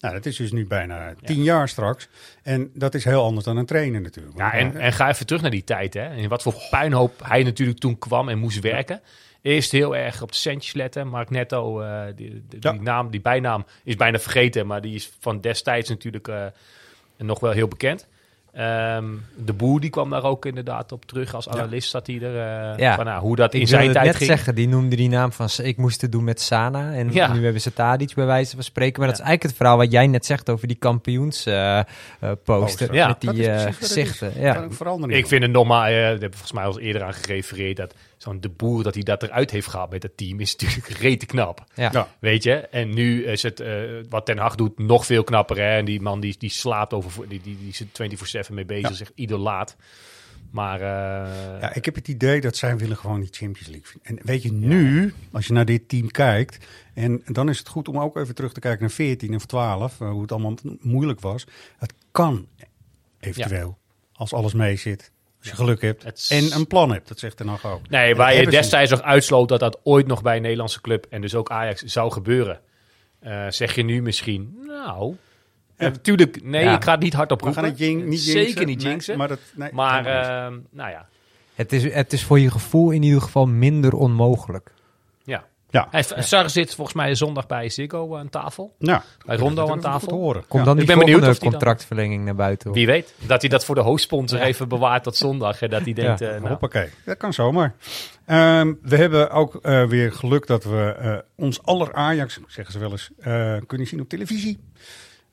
Nou, dat is dus nu bijna tien jaar straks. En dat is heel anders dan een trainer natuurlijk. Ja, en, en ga even terug naar die tijd. Hè. En wat voor puinhoop hij natuurlijk toen kwam en moest werken. Eerst heel erg op de centjes letten. Mark Netto, eh, die, die, Ja. die naam, die bijnaam is bijna vergeten. Maar die is van destijds natuurlijk eh, nog wel heel bekend. Ehm, de Boer die kwam daar ook inderdaad op terug. Als analist zat hij er. eh, Ja. van, nou, hoe dat in ik zijn tijd net ging. zeggen, die noemde die naam van... Ik moest het doen met Sana. En Ja. nu hebben ze Tadic bij wijze van spreken. Maar dat is eigenlijk het verhaal wat jij net zegt over die kampioensposter. poster Ja. met dat die eh, gezichten. Ja. Ik vind het nog maar, eh, daar hebben we volgens mij al eerder aan gerefereerd, dat zo'n de boer dat hij dat eruit heeft gehaald met het team, is natuurlijk [LAUGHS] rete knap. Ja. Ja. Weet je? En nu is het, eh, wat Ten Hag doet, nog veel knapper. Hè? En die man die, die slaapt over, die, die, die is er 24-7 mee bezig, Ja. zegt idolaat. Maar eh, Ja, ik heb het idee dat zij willen gewoon die Champions League. En weet je, nu, als je naar dit team kijkt... en dan is het goed om ook even terug te kijken naar 14 of 12... eh, hoe het allemaal moeilijk was. Het kan eventueel, als alles mee zit. Als je geluk hebt is- en een plan hebt. Dat zegt Ten Hag ook. nee, En waar je destijds nog uitsloot dat dat ooit nog bij een Nederlandse club en dus ook Ajax zou gebeuren. eh, zeg je nu misschien, nou... Ja. Natuurlijk, nee, Ja. ik ga het niet hard op We roepen. gaan het jing, niet jinxen. Zeker niet Nee, jinxen. maar dat, nee, maar, helemaal niet. eh, nou ja. Het, is, het is voor je gevoel in ieder geval minder onmogelijk. Ja. ja. Hij, Sarre zit volgens mij zondag bij Ziggo aan tafel. Nou, Bij Rondo aan tafel. te horen. Komt Ja. dan Ik ben benieuwd of contractverlenging naar buiten? hoor. Wie weet. Dat hij dat voor de hoofdsponsor even bewaart tot zondag. En dat hij denkt, Ja. eh, nou, Hoppakee, dat kan zomaar. Ehm, we hebben ook eh, weer geluk dat we eh, ons aller Ajax, zeggen ze wel eens, eh, kunnen zien op televisie.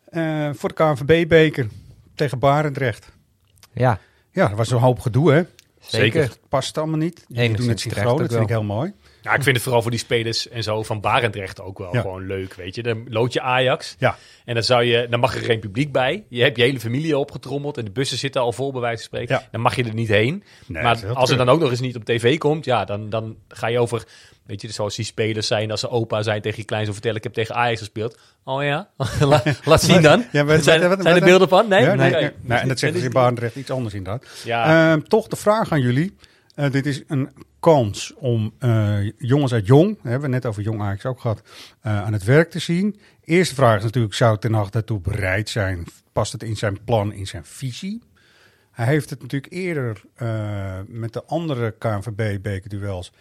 Eh, voor de KNVB-beker tegen Barendrecht. Ja, Ja, dat was een hoop gedoe, hè? zeker. Dat past allemaal niet. Die Enigszins doen het synchroon, dat vind ik heel mooi. Nou, ik vind het vooral voor die spelers en zo van Barendrecht ook wel Ja. gewoon leuk, weet je. Dan lood je Ajax Ja, en dan, zou je, dan mag er geen publiek bij. Je hebt je hele familie opgetrommeld en de bussen zitten al vol, bij wijze van spreken. Ja. Dan mag je er niet heen. Nee, maar als er treurig. dan ook nog eens niet op tv komt, ja, dan, dan ga je over... Weet je, zoals die spelers zijn, als ze opa zijn tegen je klein zo vertellen, ik heb tegen Ajax gespeeld. Oh ja, [LAUGHS] La- laat zien dan. Ja, wat- zijn, wat- zijn er beelden van? Nee? Ja, nee, nee, nee, en dat zeggen ze in Barendrecht iets anders inderdaad. Ja. Ehm, toch de vraag aan jullie. Eh, dit is een kans om eh, jongens uit Jong, hebben we net over Jong Ajax ook gehad, eh, aan het werk te zien. Eerste vraag is natuurlijk, zou Ten Hag daartoe bereid zijn? Past het in zijn plan, in zijn visie? Hij heeft het natuurlijk eerder eh, met de andere KNVB-bekerduels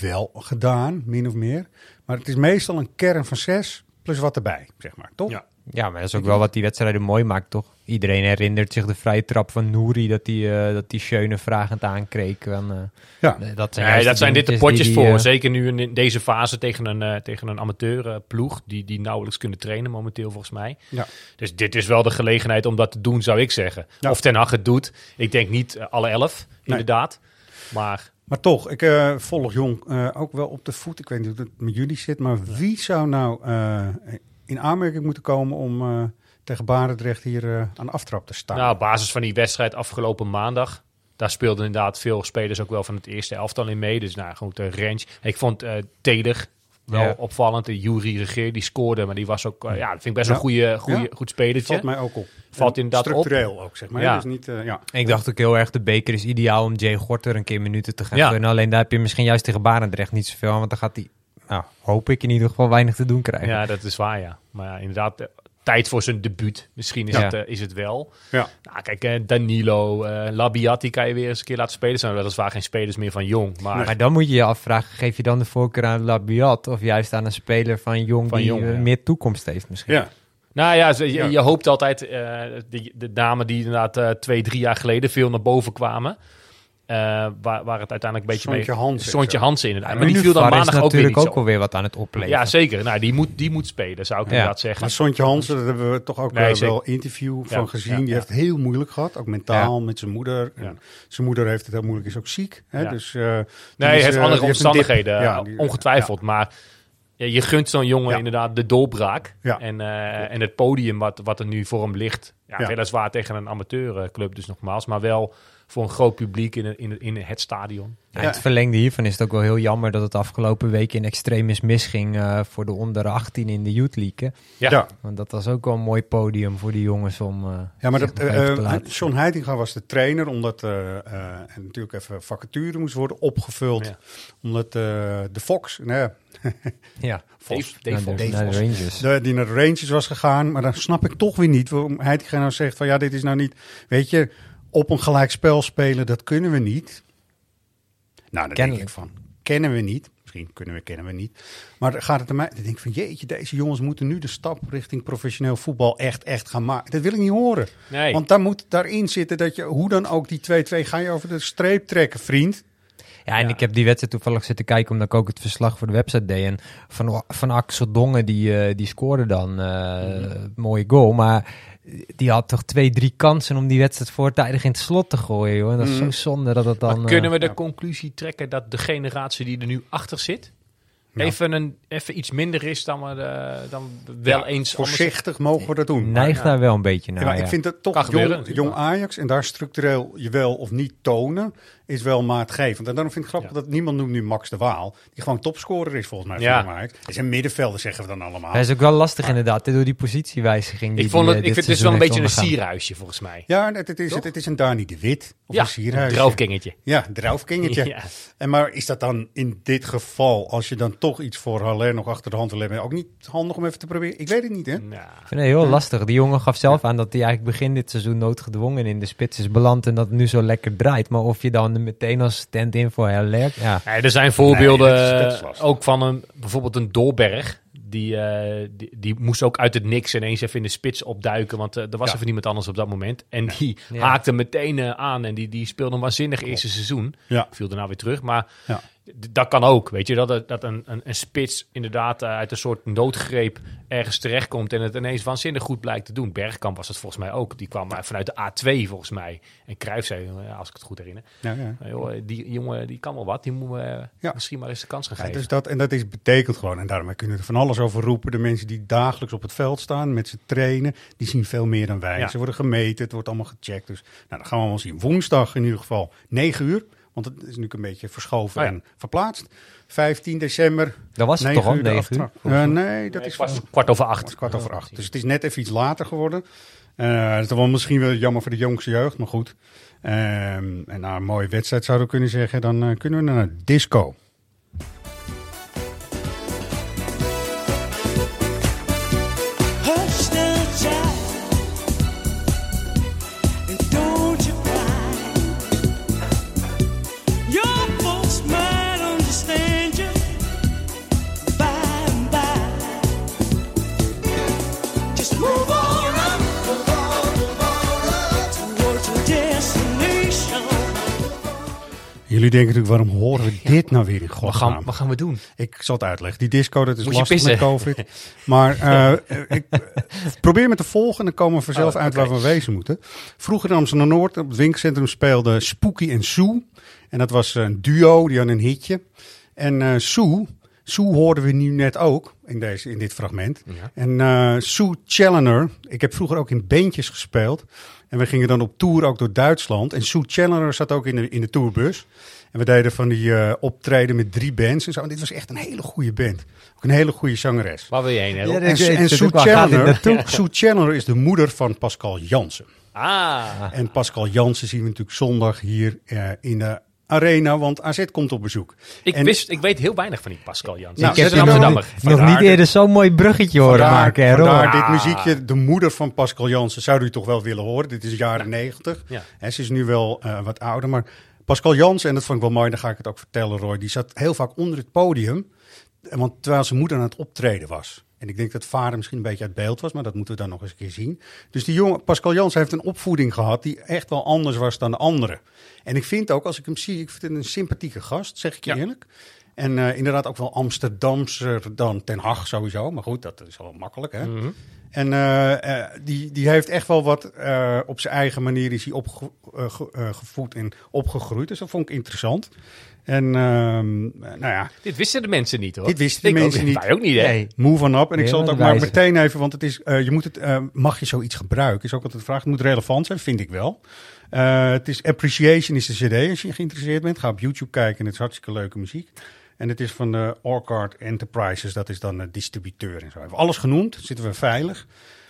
wel gedaan, min of meer. Maar het is meestal een kern van zes plus wat erbij, zeg maar, toch? Ja. Ja, maar dat is ook wel wat die wedstrijden mooi maakt, toch? Iedereen herinnert zich de vrije trap van Nouri, dat die, eh dat die Schöne vragend aankreeg. Van, eh, Ja. dat zijn, Nee, juist dat zijn dit de potjes die die, voor. eh, Zeker nu in deze fase tegen een, tegen een amateur eh, ploeg. Die, die nauwelijks kunnen trainen momenteel volgens mij. Ja. Dus dit is wel de gelegenheid om dat te doen, zou ik zeggen. Ja. Of Ten Hag het doet. Ik denk niet alle elf, inderdaad. Maar Maar toch, ik eh, volg Jong eh, ook wel op de voet. Ik weet niet hoe het met jullie zit, maar wie zou nou eh, in aanmerking moeten komen om eh, tegen Barendrecht hier eh, aan de aftrap te staan? nou, op basis van die wedstrijd afgelopen maandag... Daar speelden inderdaad veel spelers ook wel van het eerste elftal in mee. Dus nou, goed, de range. Ik vond eh Teder wel Ja. opvallend. De Jury Regeer, die scoorde. Maar die was ook, eh, ja, dat vind ik best Ja. een goede, goede, Ja. goed spelertje. valt mij ook op. Valt inderdaad op. structureel ook, zeg maar. Ja. Dus niet, eh, ja. Ik dacht ook heel erg, de beker is ideaal om Jay Gorter een keer minuten te gaan Ja. gunnen. Alleen daar heb je misschien juist tegen Barendrecht niet zoveel aan, want dan gaat hij, nou, hoop ik in ieder geval weinig te doen krijgen. Ja, dat is waar, ja. Maar ja, inderdaad, eh, tijd voor zijn debuut. Misschien is, Ja. het, eh, is het wel. Ja. Nou, kijk, eh, Danilo, eh Labiat, die kan je weer eens een keer laten spelen. Zijn weliswaar geen spelers meer van Jong. Maar Maar dan moet je je afvragen, geef je dan de voorkeur aan Labiat of juist aan een speler van Jong Van die Jong, eh, ja. meer toekomst heeft misschien? ja. Nou ja, ze- je, je hoopt altijd, eh, de, de namen die inderdaad eh, twee, drie jaar geleden veel naar boven kwamen. Eh, waar, waar het uiteindelijk een beetje Sontje mee... Hansen, Sontje. Hansen inderdaad. Ja, maar die viel dan maandag ook weer natuurlijk ook zo. alweer wat aan het opleveren. Ja, zeker. Nou, die moet, die moet spelen, zou ik Ja. inderdaad zeggen. Maar Sontje Hansen, daar hebben we toch ook Nee, eh, zeker. wel interview van gezien. ja, die ja. heeft het heel moeilijk gehad, ook mentaal met zijn moeder. En. Zijn moeder heeft het heel moeilijk, is ook ziek. Hè? Ja. Dus, eh, Nee, hij eh, heeft andere een omstandigheden, Ja, eh, die- ongetwijfeld. Maar ja, je gunt zo'n jongen Ja. inderdaad de doorbraak. Ja. En, eh, en het podium wat, wat er nu voor hem ligt. Ja, Ja. weliswaar tegen een amateurclub dus nogmaals. Maar wel voor een groot publiek in, het- in, in het stadion. Ja, het verlengde hiervan is het ook wel heel jammer dat het afgelopen week in extremis misging eh, voor de onder 18 in de Youth League. Ja. Ja. Want dat was ook wel een mooi podium voor die jongens om. eh, Ja, maar dat, laten John Heitinga was de trainer, omdat eh, eh, en natuurlijk even vacature moest worden opgevuld. Ja. Omdat eh, de Fox, nee, [LAUGHS] Ja, Vos, Dave- Dave naar de, Vos. naar de Rangers. de, die naar de Rangers was gegaan. Maar dan snap ik toch weer niet waarom Heitinga nou zegt van ja, dit is nou niet, weet je, op een gelijk spel spelen, dat kunnen we niet. Nou, daar denk Kennelijk. ik van, kennen we niet. Misschien kunnen we, kennen we niet. Maar dan gaat het aan mij, dan denk ik van jeetje, deze jongens moeten nu de stap richting professioneel voetbal echt, echt gaan maken. Dat wil ik niet horen. Nee. Want daar moet daarin zitten dat je, hoe dan ook, die 2-2 ga je over de streep trekken, vriend. Ja, en ik heb die wedstrijd toevallig zitten kijken omdat ik ook het verslag voor de website deed. En van, van Axel Dongen, die, eh, die scoorde dan eh mooie goal. Maar die had toch twee, drie kansen om die wedstrijd voortijdig in het slot te gooien. Joh. En dat is zo zonde dat het dan... Maar kunnen we eh, de conclusie trekken dat de generatie die er nu achter zit... Even, een, even iets minder is dan we eh, dan wel Ja, eens... anders- Voorzichtig mogen we dat doen. neigt daar wel een beetje naar. Ja, maar ja. ik vind het toch jong, jong Ajax en daar structureel je wel of niet tonen is wel maatgevend. En daarom vind ik het grappig dat niemand noemt nu Max de Waal, die gewoon topscorer is volgens mij Ja. is een middenvelder zeggen we dan allemaal. Hij is ook wel lastig inderdaad, door die positiewijziging. Die Ik, vond het, eh, ik vind het dus wel een beetje een sierhuisje volgens mij. Ja, het, het is, het, het is een Dani de Wit of Ja, een sierhuisje. een. Ja, draufkingetje. [LAUGHS] Ja. En maar is dat dan in dit geval, als je dan toch iets voor Haller nog achter de hand wil hebben, ook niet handig om even te proberen? Ik weet het niet, hè? Nou, Ik vind het heel lastig. Die jongen gaf zelf aan dat hij eigenlijk begin dit seizoen noodgedwongen in de spits is beland en dat het nu zo lekker draait. Maar of je dan meteen als stand-in voor Heller, ja. Nee, er zijn voorbeelden, Nee, dat is- dat is lastig. ook van een, bijvoorbeeld een Dolberg. Die, eh, die, die moest ook uit het niks ineens even in de spits opduiken. Want eh, er was Ja. even niemand anders op dat moment. En die Ja. haakte meteen eh, aan. En die, die speelde een waanzinnig eerste seizoen. Ja. Viel daarna weer terug. Maar Ja. Dat kan ook. Weet je, dat, dat een, een, een spits inderdaad eh, uit een soort noodgreep ergens terechtkomt. En het ineens waanzinnig goed blijkt te doen. Bergkamp was het volgens mij ook. Die kwam eh, vanuit de A2 volgens mij. En Cruijff zei, eh, als ik het goed herinner. Ja, ja. Joh, die jongen die kan wel wat. Die we Ja. misschien maar eens de kans gaan geven. dus dat, en dat is betekent gewoon, en daarom kunnen we er van alles over roepen. De mensen die dagelijks op het veld staan, met ze trainen, die zien veel meer dan wij. Ze worden gemeten, het wordt allemaal gecheckt. Dus nou, dat gaan we allemaal zien. Woensdag in ieder geval 9 uur, want het is natuurlijk een beetje verschoven Oh ja. en verplaatst. 15 december. Dat was het 9 toch al, uur de 9 uur? aftrap. Eh, nee, dat Nee, is kwart, van- kwart over acht. kwart over acht. Dus het is net even iets later geworden. Eh dat is wel misschien wel jammer voor de jongste jeugd, maar goed. Ehm, en na een mooie wedstrijd zouden we kunnen zeggen, dan eh, kunnen we naar disco. Jullie denken natuurlijk, waarom horen we [LAUGHS] dit nou weer in Wat godsnaam? gaan, wat gaan we doen? Ik zal het uitleggen. Die disco, dat is Moet lastig met? COVID. Maar [LAUGHS] eh, ik eh, probeer me te volgen en dan komen we vanzelf Oh, uit oké. waar we wezen moeten. Vroeger in Amsterdam-Noord, op het winkelcentrum, speelden Spooky en Sue. En dat was een duo, die had een hitje. En eh Sue, Sue hoorden we nu net ook in, deze, in dit fragment. Ja. En eh Sue Challenger, ik heb vroeger ook in bandjes gespeeld. En we gingen dan op tour ook door Duitsland. En Sue Challenger zat ook in de, in de tourbus. En we deden van die eh, optreden met drie bands en zo. En dit was echt een hele goede band. Ook een hele goede zangeres. Waar wil je heen? Ja, En, en Sue Challenger? [LAUGHS] Sue Challenger is de moeder van Pascal Jansen. Ah, En Pascal Jansen zien we natuurlijk zondag hier eh, in de arena, want AZ komt op bezoek. ik, En- wist, ik weet heel weinig van die Pascal Jans. Nou, ik heb een Amsterdammer. Nog niet eerder zo'n mooi bruggetje horen Vandaar, maken, hè, vandaar dit muziekje. De moeder van Pascal Jansen zou u toch wel willen horen. Dit is jaren negentig. Ja. En ze is nu wel eh, wat ouder. Maar Pascal Jansen, en dat vond ik wel mooi, dan ga ik het ook vertellen, Roy. Die zat heel vaak onder het podium. Want terwijl zijn moeder aan het optreden was. En ik denk dat vader misschien een beetje uit beeld was, maar dat moeten we dan nog eens een keer zien. Dus die jongen, Pascal Jans heeft een opvoeding gehad die echt wel anders was dan de anderen. En ik vind ook, als ik hem zie, ik vind het een sympathieke gast, zeg ik je eerlijk. En eh, inderdaad ook wel Amsterdamser dan Ten Hag sowieso. Maar goed, dat is wel makkelijk, hè? Mhm. En eh, eh, die, die heeft echt wel wat op zijn eigen manier is hij opgevoed en opgegroeid. Dus dat vond ik interessant. En ehm, nou ja, Dit wisten de mensen niet, hoor. dit wisten de Ik ook mensen niet. niet. Wij ook niet, hè? Nee. Move on up. En ik zal het ook maar wijzen. meteen even, want het is, eh, je moet het, eh, mag je zoiets gebruiken? Is ook altijd de vraag. Het moet relevant zijn, vind ik wel. Eh, het is Appreciation is de CD als je geïnteresseerd bent. Ga op YouTube kijken en het is hartstikke leuke muziek. En het is van de Orchard Enterprises, dat is dan de distributeur en zo. Even alles genoemd, zitten we veilig.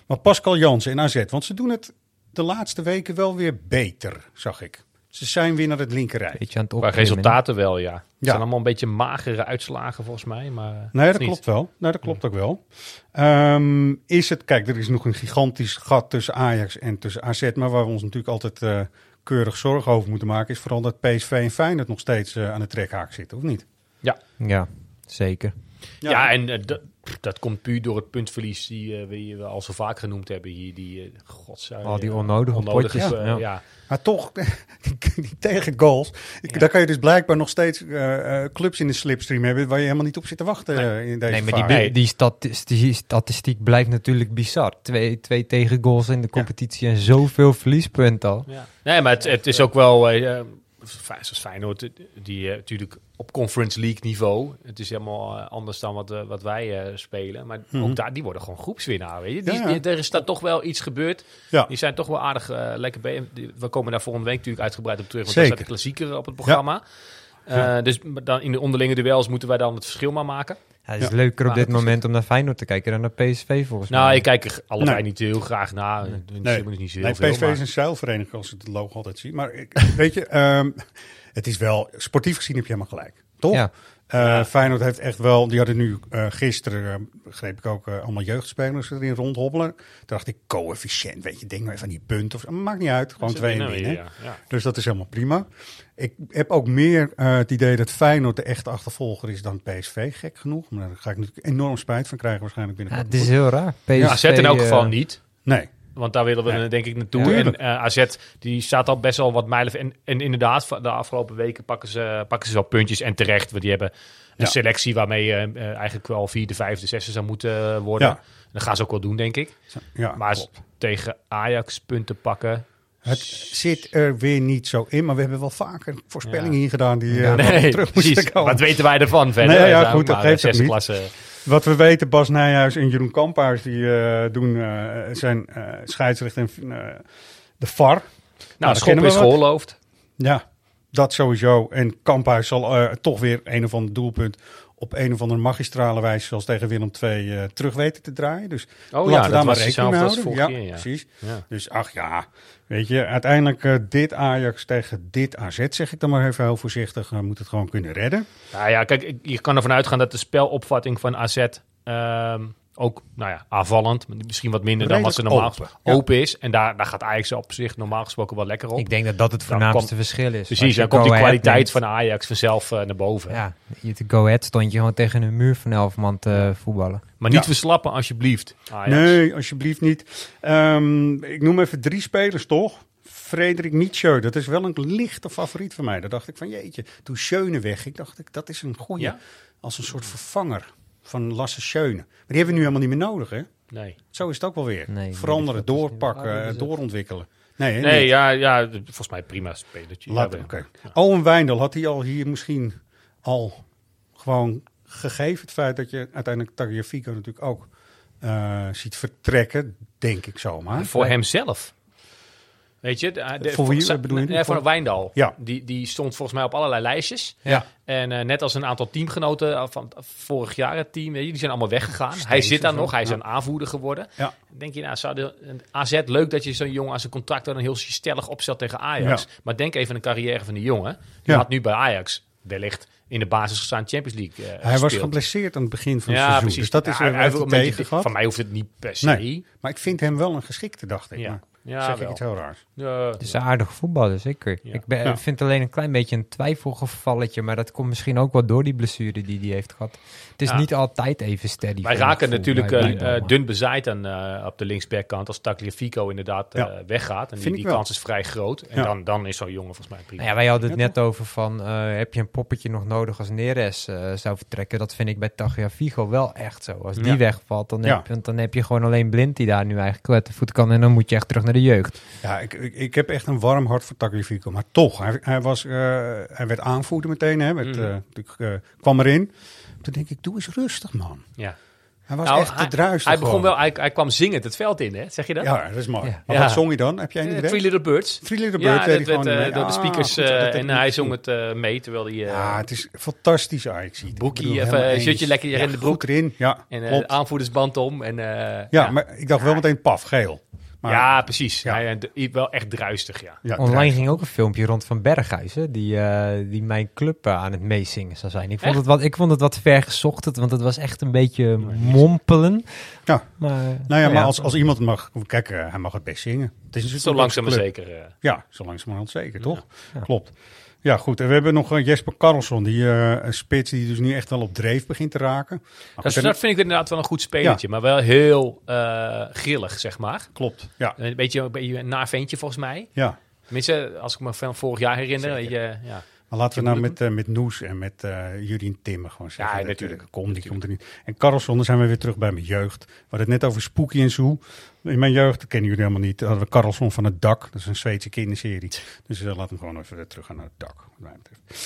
Maar Pascal Jansen en AZ, want ze doen het de laatste weken wel weer beter, zag ik. Ze zijn weer naar het linkerrij. Beetje aan het Qua opklimmen. resultaten wel, ja. Het Ja. zijn allemaal een beetje magere uitslagen, volgens mij. Maar, Nee, dat niet. klopt wel. Nee, dat klopt ook wel. Ehm, is het, kijk, er is nog een gigantisch gat tussen Ajax en tussen AZ. Maar waar we ons natuurlijk altijd eh, keurig zorgen over moeten maken, is vooral dat PSV en Feyenoord nog steeds eh, aan de trekhaak zitten, of niet? Ja, zeker. Ja, en eh, dat- komt puur door het puntverlies die eh, we, we al zo vaak genoemd hebben hier. Die, eh godzij, Al die eh, onnodige potjes, eh, ja. ja. Maar toch, [LAUGHS] die, tegengoals, ik- daar kan je dus blijkbaar nog steeds eh, eh, clubs in de slipstream hebben waar je helemaal niet op zit te wachten eh, in deze Nee, maar die, die, die statis- die statistiek blijft natuurlijk bizar. Twee, twee tegengoals in de competitie en zoveel verliespunten al. Ja. Nee, maar het, het is ook wel... Fijn- zoals Feyenoord, die eh, natuurlijk op Conference League niveau. Het is helemaal eh, anders dan wat, eh, wat wij spelen. Maar Mhm. ook daar, die worden gewoon groepswinnaar. Weet je? Die, Ja, ja. die- er is daar toch wel iets gebeurd. Ja. Die zijn toch wel aardig lekker bij. We komen daar volgende week natuurlijk uitgebreid op terug. Want Zeker. dat staat de klassieker op het programma. Dus dan in de onderlinge duels moeten wij dan het verschil maar maken. Ja, het is Ja. leuker op Maar dit moment om naar Feyenoord te kijken dan naar PSV volgens Nou, mij. ik kijk er allebei Nee. niet heel graag naar. Nee. Nee, is niet zo heel nee veel. PSV maar- is een zeilvereniging als ik het logo altijd zie. Maar ik, [LAUGHS] weet je, ehm, het is wel, sportief gezien heb je helemaal gelijk. Toch? Ja. Eh, Feyenoord heeft echt wel, die hadden nu eh, gisteren, eh, begreep ik ook, allemaal jeugdspelers erin rondhobbelen. Toen dacht ik, coëfficiënt, weet je, denk maar even aan die punten. Of, zo. maakt niet uit, gewoon twee en winnen ja. Ja. Dus dat is helemaal prima. Ik heb ook meer eh, het idee dat Feyenoord de echte achtervolger is dan PSV, gek genoeg. Maar daar ga ik natuurlijk enorm spijt van krijgen waarschijnlijk Ja, binnenkort. het is heel raar. PSV, Ja, AZ in elk geval niet. Nee, Want daar willen we denk ik naartoe. En eh, AZ die staat al best wel wat mijlen. En, en inderdaad, de afgelopen weken pakken ze, pakken ze wel puntjes. En terecht, want die hebben een Ja. selectie waarmee je eh, eigenlijk wel vierde, vijfde, zesde zou moeten eh, worden. Ja. Dat gaan ze ook wel doen, denk ik. maar klopt. tegen Ajax punten pakken. Het zit er weer niet zo in, maar we hebben wel vaker voorspellingen hier gedaan die [LAUGHS] nee, terug moesten komen. Wat weten wij ervan verder? Nee, ja, goed, dat geeft niet. Wat we weten, Bas Nijhuis en Jeroen Kamphuis, die eh, doen eh, zijn eh scheidsrechter en de VAR. Nou, Schop kennen we is geoorloofd. Ja, dat sowieso. En Kamphuis zal toch weer een of ander doelpunt op een of andere magistrale wijze, zoals tegen Willem II, eh, terug weten te draaien. Dus Oh laten ja, we dat daar maar rekening mee houden. ja, keer, ja. precies. Ja. Dus ach ja, weet je, uiteindelijk eh, dit Ajax tegen dit AZ, zeg ik dan maar even heel voorzichtig, eh, moet het gewoon kunnen redden. Nou ja, kijk, je kan ervan uitgaan dat de spelopvatting van AZ ehm, ook, nou ja, aanvallend, maar misschien wat minder dan wat ze normaal open, open, ja. is. En daar, daar gaat Ajax op zich normaal gesproken wel lekker op. Ik denk dat dat het voornaamste komt- verschil is. Precies, dan komt die kwaliteit neemt- van Ajax vanzelf eh, naar boven. Ja, je te Go Ahead stond je gewoon tegen een muur van elf man te voetballen. Maar niet Ja. verslappen alsjeblieft, Ajax. Nee, alsjeblieft niet. Ehm, ik noem even drie spelers, toch? Frederik Nietzsche, dat is wel een lichte favoriet van mij. Daar dacht ik van, jeetje, toen Schöne weg, ik dacht ik, dat is een goeie. Ja? Als een soort vervanger van Lasse Schöne. Maar die hebben we nu helemaal niet meer nodig, hè? Nee. Zo is het ook wel weer. Nee, Veranderen, wat. doorpakken, Ah, eh, doorontwikkelen. Nee, hè, Nee, niet. ja, ja, volgens mij prima spelertje. Laat, Ja, oké. ja. Owen Wijndal, had hij al hier misschien al gewoon gegeven het feit dat je uiteindelijk Tagliafico natuurlijk ook eh, ziet vertrekken, denk ik zomaar. Voor hemzelf. Weet je? de- de- Voor wie bedoel je? Nee, voor Wijndal. Ja. Die, die stond volgens mij op allerlei lijstjes. Ja. En eh, net als een aantal teamgenoten van vorig jaar het team, die zijn allemaal weggegaan. hij zit daar nog, hij is Ja. een aanvoerder geworden. Ja. Denk je, nou, zou de, een AZ leuk dat je zo'n jongen aan zijn contract dan heel stellig opstelt tegen Ajax. Ja. Maar denk even aan de carrière van die jongen. Die Ja. had nu bij Ajax wellicht in de basis gestaan Champions League eh, Hij was geblesseerd aan het begin van het Ja, seizoen. precies. Dus dat is Ja, er hij hij heeft heeft ook een beetje- tegen. Van mij hoeft het niet per se. Nee, maar ik vind hem wel een geschikte, dacht ik. Ja. Maar Ja, zeg wel. ik iets heel raars. Ja, Het is een aardige voetballer, zeker. Ja. Ik ben, Ja. vind alleen een klein beetje een twijfelgevalletje, maar dat komt misschien ook wel door die blessure die hij heeft gehad. Het is Ja. niet altijd even steady. Wij raken natuurlijk maar- dun bezaaid aan, eh, op de linksbackkant als Tagliafico inderdaad eh, weggaat. En die, Vind die wel. kans is vrij groot. En Ja. dan, dan is zo'n jongen volgens mij prima. Nou ja, wij hadden het net over van, eh, heb je een poppetje nog nodig als Neres zou vertrekken? Dat vind ik bij Tagliafico wel echt zo. Als die Ja. wegvalt, dan, heb, je- dan heb je gewoon alleen Blind die daar nu eigenlijk uit de voet kan. En dan moet je echt terug naar de jeugd. Ja, ik, ik, ik heb echt een warm hart voor Tagliafico. Maar toch, hij, hij, was, eh, hij werd aanvoerder meteen. Hè, werd, eh, kwam erin. Toen denk ik, doe eens rustig, man. Ja. Hij was Nou, echt te druistig. Hij, begon wel, hij, hij kwam zingend het veld in, hè? zeg je dat? Ja, dat is mooi. Ja. Maar Ja. wat zong je dan? Heb jij idee? Three Little Birds. Three Little Ja, Birds deed dat werd eh, door de Ah, speakers dat eh, en hij zong het mee, terwijl hij... Ja, het is fantastisch Ajax. Broekie, even een shirtje lekker in de broek. Erin, ja. en klopt. aanvoerdersband om. En, ja, ja, maar ik dacht wel meteen paf, geel. Maar, ja, precies. Ja. Hij, eh, wel echt druistig, ja. ja, Online ging ook een filmpje rond van Berghuis, hè, die, eh, die mijn club eh, aan het meezingen zou zijn. Ik vond, Echt? het wat, ik vond het wat ver gezocht, het- want het was echt een beetje mompelen. Ja. Maar, Nou ja, maar als, als iemand het mag... Kijk, hij mag het best zingen. Het is Zo super langzaam maar club. zeker. eh. Ja, zo langzamerhand zeker, toch? Ja. Klopt. Ja, goed. En we hebben nog eh, Jesper Karlsson, die een spits die dus nu echt wel op dreef begint te raken. Dat, is- dat vind ik inderdaad wel een goed spelertje, maar wel heel eh, grillig, zeg maar. Klopt, ja. Een beetje, een beetje een volgens mij. ja. Tenminste, als ik me van vorig jaar herinner. Weet je, ja. Maar laten we nou met, eh, met Noes en met eh Jurien Timmer gewoon zeggen. Ja, dat, natuurlijk. eh, Kom, die komt er niet. En Karlsson, dan zijn we weer terug bij mijn jeugd. We hadden het net over Spooky en Zoo. In mijn jeugd, dat kennen jullie helemaal niet, hadden we Karlsson van het dak. Dat is een Zweedse kinderserie. Dus uh, laat hem gewoon even weer terug gaan naar het dak.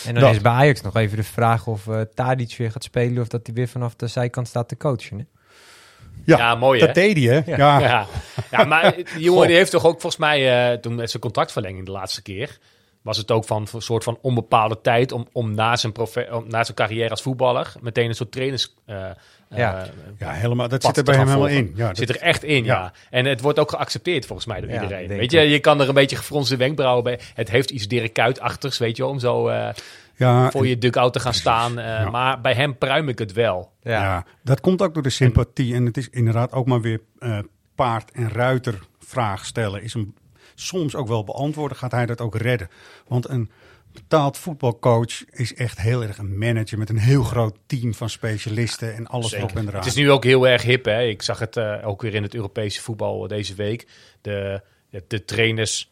En dan Dat. is bij Ajax nog even de vraag of uh, Tadic weer gaat spelen of dat hij weer vanaf de zijkant staat te coachen. Hè? Ja, Ja, mooi, dat hè? deed hij, hè? Ja. Ja. ja, maar [LAUGHS] die jongen die heeft toch ook volgens mij, eh, toen met zijn contractverlenging de laatste keer, was het ook van een soort van onbepaalde tijd om, om, na zijn om na zijn carrière als voetballer meteen een soort trainers. eh, Ja. Ja, helemaal. Dat zit er bij hem helemaal in. Ja, dat- zit er echt in, ja. Ja. En het wordt ook geaccepteerd volgens mij door Ja, iedereen. Weet je, ik. je kan er een beetje gefronste wenkbrauwen bij. Het heeft iets Dirk Kuyt-achtigs, weet je, wel, om zo eh, ja, voor je dugout te gaan staan. eh, ja. Maar bij hem pruim ik het wel. Ja. dat komt ook door de sympathie. En het is inderdaad ook maar weer paard- en ruiter vraag stellen. Is hem soms ook wel beantwoorden. Gaat hij dat ook redden? Want een betaald voetbalcoach is echt heel erg een manager met een heel groot team van specialisten en alles erop en eraan. Het is nu ook heel erg hip. Hè? Ik zag het eh, ook weer in het Europese voetbal deze week. De, de trainers,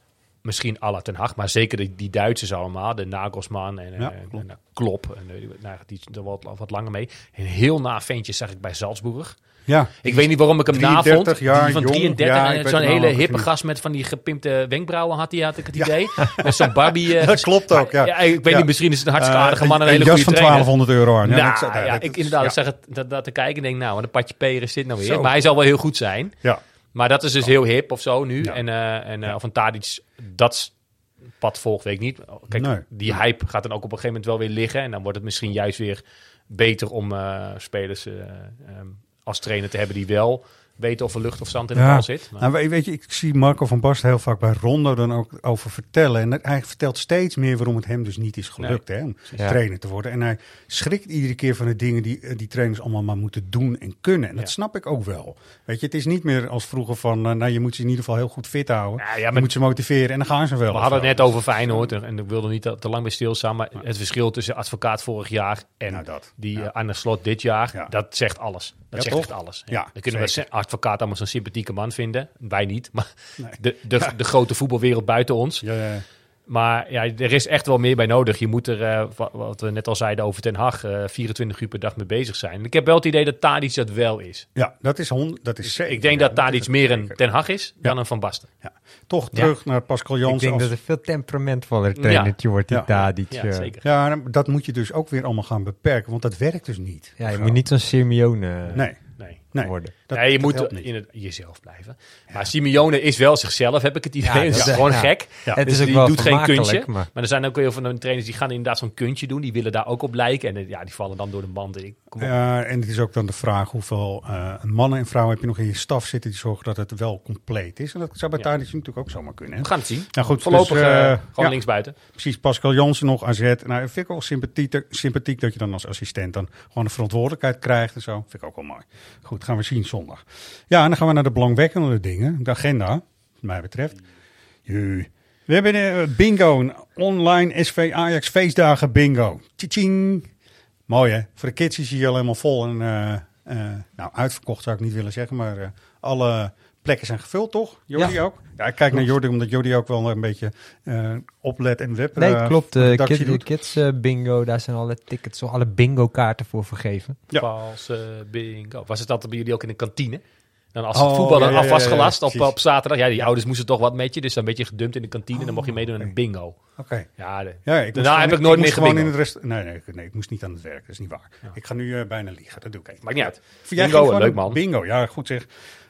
misschien alle ten Hag, maar zeker die, die Duitsers allemaal. De Nagelsman en, Ja, eh, en, eh, Klopp. En, eh, nou, die er wat, wat langer mee. Een heel na ventje zag ik bij Salzburg. ja, Ik weet niet waarom ik hem 33 navond. jaar die van jong. 33 Ja, en weet zo'n hele hippe gast met van die gepimpte wenkbrauwen had hij, had ik het idee. Met zo'n Barbie. [LAUGHS] eh, Dat klopt ook, ja. ik weet Ja. niet, misschien is het een hartstikke aardige man. en een Een hele jas goede van trainer. 1200 euro aan. Ja, Nou, dat- ja, ik, inderdaad, ik ja. zag het dat, dat te kijken en denk, nou, wat een patje peren is dit nou weer. Zo. Maar hij zal wel heel goed zijn. Ja. Maar dat is dus heel hip of zo nu. Ja. En, eh, en eh, of een Tadic dat pad volgt, weet ik niet. Kijk, Nee. die hype gaat dan ook op een gegeven moment wel weer liggen. En dan wordt het misschien juist weer beter om eh, spelers eh, ehm, als trainer te hebben die wel weten of er lucht of zand in de bal zit. Maar- Nou, we- weet je, ik zie Marco van Basten heel vaak bij Rondo dan ook over vertellen. En hij vertelt steeds meer waarom het hem dus niet is gelukt hè, om Ja. trainer te worden. En hij schrikt iedere keer van de dingen die eh, die trainers allemaal maar moeten doen en kunnen. En dat Ja. snap ik ook wel. Weet je, het is niet meer als vroeger van, eh, nou je moet ze in ieder geval heel goed fit houden. Ja, ja, je maar- moet ze motiveren en dan gaan ze wel. We hadden het net over Feyenoord en, en ik wilde niet te, te lang bij stilstaan, maar het verschil tussen advocaat vorig jaar en Nou, dat. die Ja. eh, Arne Slot dit jaar, Ja. dat zegt alles. Dat Ja, zegt echt alles. Ja, Dan kunnen we advocaat allemaal zo'n sympathieke man vinden. Wij niet, maar Nee. de, de, de grote voetbalwereld buiten ons. Ja, ja, ja. Maar ja, er is echt wel meer bij nodig. Je moet er, eh, wa- wat we net al zeiden over Ten Hag, eh 24 uur per dag mee bezig zijn. Ik heb wel het idee dat Tadic dat wel is. Ja, dat is, hond, dat is zeker. Ik denk Ja, dat Tadic is meer een zeker. Ten Hag is dan Ja. een Van Basten. Ja. Toch terug naar Pascal Ik Jansen. denk als- dat het veel temperamentvoller trainertje wordt, die Ja. Tadic. Ja, eh. zeker. Ja, dat moet je dus ook weer allemaal gaan beperken, want dat werkt dus niet. Ja, je Zo. moet niet zo'n Simeone Nee, Nee. nee. worden. Dat, nee, je dat moet in het, jezelf blijven. Maar Simeone is wel zichzelf, heb ik het idee. Ja, dat is gewoon ja. gek. Ja. Het Dus is ook die wel doet geen kuntje. maar- Maar er zijn ook heel veel trainers die gaan inderdaad zo'n kuntje doen. Die willen daar ook op lijken. En ja, die vallen dan door de band. En ik, kom op. Ja, en het is ook dan de vraag hoeveel eh, mannen en vrouwen heb je nog in je staf zitten die zorgen dat het wel compleet is. En dat zou bij Ja. Tadic natuurlijk ook zomaar kunnen. Hè? We gaan het zien. Nou goed, Voorlopig dus, eh, eh, gewoon ja, linksbuiten. Precies, Pascal Jansen nog, AZ. Nou, vind ik wel sympathiek, sympathiek dat je dan als assistent dan gewoon de verantwoordelijkheid krijgt en zo. Vind ik ook wel mooi. Goed, gaan we zien Ja, en dan gaan we naar de belangwekkende dingen. De agenda. wat mij betreft. We hebben eh, bingo, een online SV Ajax feestdagen bingo. Mooi hè, voor de kids is hij al helemaal vol. En, eh, eh, nou, uitverkocht zou ik niet willen zeggen, maar alle plekken zijn gevuld, toch? Jordi Ja. ook? Ja, ik kijk naar Jordi, omdat Jordi ook wel een beetje eh, oplet en web Nee, eh, klopt. voor de kids, doet. kids eh, bingo, daar zijn alle tickets, alle bingo kaarten voor vergeven. Ja. Valse bingo. Was het altijd bij jullie ook in de kantine? Dan als Oh, het voetbal ja, dan ja, af was gelast op, op zaterdag. Ja, die ouders moesten toch wat met je. Dus dan werd je gedumpt in de kantine. en dan mocht je meedoen aan een bingo. Oké. Ja, de, Ja, ik daarna heb ik nooit meer gewoon in het rest. Nee, nee, ik- nee, ik moest niet aan het werk. Dat is niet waar. Ik ga nu eh, bijna liegen. Dat doe ik even. Maakt niet uit. Jij Bingo, leuk man. Bingo, ja, goed zeg.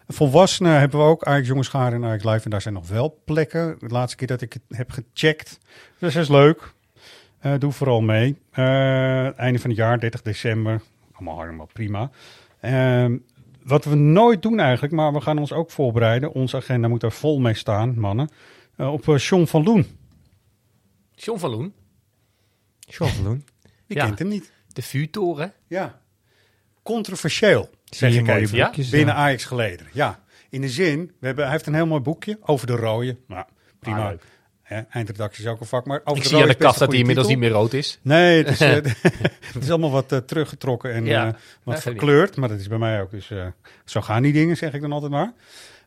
Volwassenen hebben we ook Ajax Jongenschaar en Ajax Live. En daar zijn nog wel plekken. De laatste keer dat ik het heb gecheckt. Dus dat is leuk. Eh, doe vooral mee. Eh, einde van het jaar, 30 december. Allemaal helemaal prima. Ehm, wat we nooit doen eigenlijk, maar we gaan ons ook voorbereiden. Onze agenda moet er vol mee staan, mannen. Eh, op uh, John van Loen. John van Loen. John van Loen. [LAUGHS] Wie Ja. kent hem niet? De vuurtoren. Ja. Controversieel, zeg je ik mooie even. boekjes, binnen ja. Ajax geleden. Ja, in de zin, we hebben, hij heeft een heel mooi boekje over de rode. Nou, prima. Ah. Hè, eindredactie is ook een vak, maar over Ik de zie aan de een dat hij inmiddels titel. niet meer rood is. Nee, het is, [LAUGHS] eh, [LAUGHS] het is allemaal wat eh, teruggetrokken en Ja, eh, wat verkleurd. Maar dat is bij mij ook. Dus zo gaan die dingen, zeg ik dan altijd maar.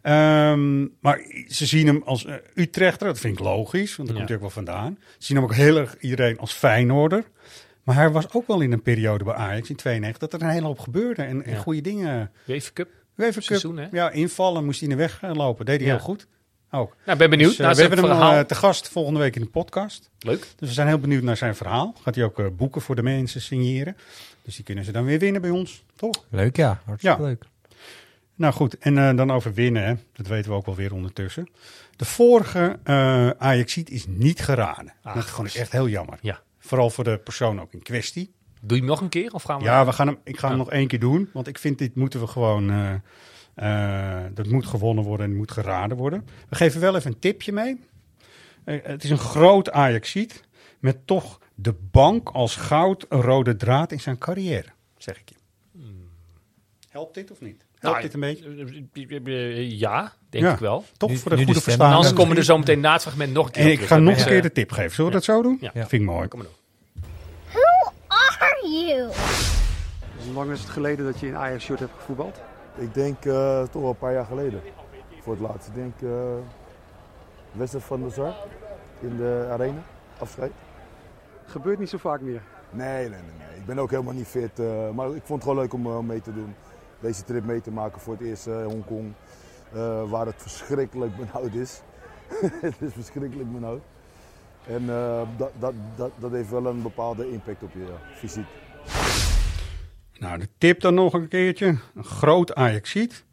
Ehm, maar ze zien hem als Utrechter. Dat vind ik logisch, want daar Ja. komt hij ook wel vandaan. Ze zien hem ook heel erg iedereen als Feyenoorder. Maar hij was ook wel in een periode bij Ajax in 92 dat er een hele hoop gebeurde en, en goede dingen. UEFA Cup. Seizoen, hè? ja, invallen, moest hij in de weg lopen. Deed hij heel goed. Ook. Nou, ben benieuwd Dus, eh, naar we zijn hebben hem verhaal. eh, te gast volgende week in de podcast. Leuk. Dus we zijn heel benieuwd naar zijn verhaal. Gaat hij ook eh, boeken voor de mensen signeren. Dus die kunnen ze dan weer winnen bij ons, toch? Leuk, ja. Hartstikke Ja. leuk. Nou goed, en eh, dan over winnen, hè. dat weten we ook wel weer ondertussen. De vorige eh Ajaxiet is niet geraden. Ach, dat vond ik echt heel jammer. Ja. Vooral voor de persoon ook in kwestie. Doe je hem nog een keer? Of gaan we... Ja, we gaan hem, ik ga hem Ja. nog één keer doen. Want ik vind dit moeten we gewoon... eh, eh, dat moet gewonnen worden en moet geraden worden. We geven wel even een tipje mee. Eh, het is een groot Ajaxiet. Met toch de bank als goud een rode draad in zijn carrière. Zeg ik je. Helpt dit of niet? Helpt Nou, dit een beetje? eh, Ja, denk Ja. ik wel. Toch Nu- voor de goede verstaande. anders komen we er zo meteen na het fragment nog een keer En op ik ga nog een keer de tip geven. Zullen we dat zo doen? Ja. Vind ik mooi. Kom maar door. Who are you? Hoe lang is het geleden dat je in Ajax-shirt hebt gevoetbald? Ik denk eh, toch wel een paar jaar geleden. Voor het laatst. Ik denk wedstrijd van de Zar in de arena. Afscheid. Gebeurt niet zo vaak meer. Nee, nee, nee. nee. Ik ben ook helemaal niet fit. eh, maar ik vond het gewoon leuk om mee te doen. Deze trip mee te maken voor het eerst eh Hongkong. waar het verschrikkelijk benauwd is. [LAUGHS] het is verschrikkelijk benauwd. En dat, dat, dat, dat heeft wel een bepaalde impact op je ja, fysiek. Nou, de tip dan nog een keertje. Een groot Ajaxiet.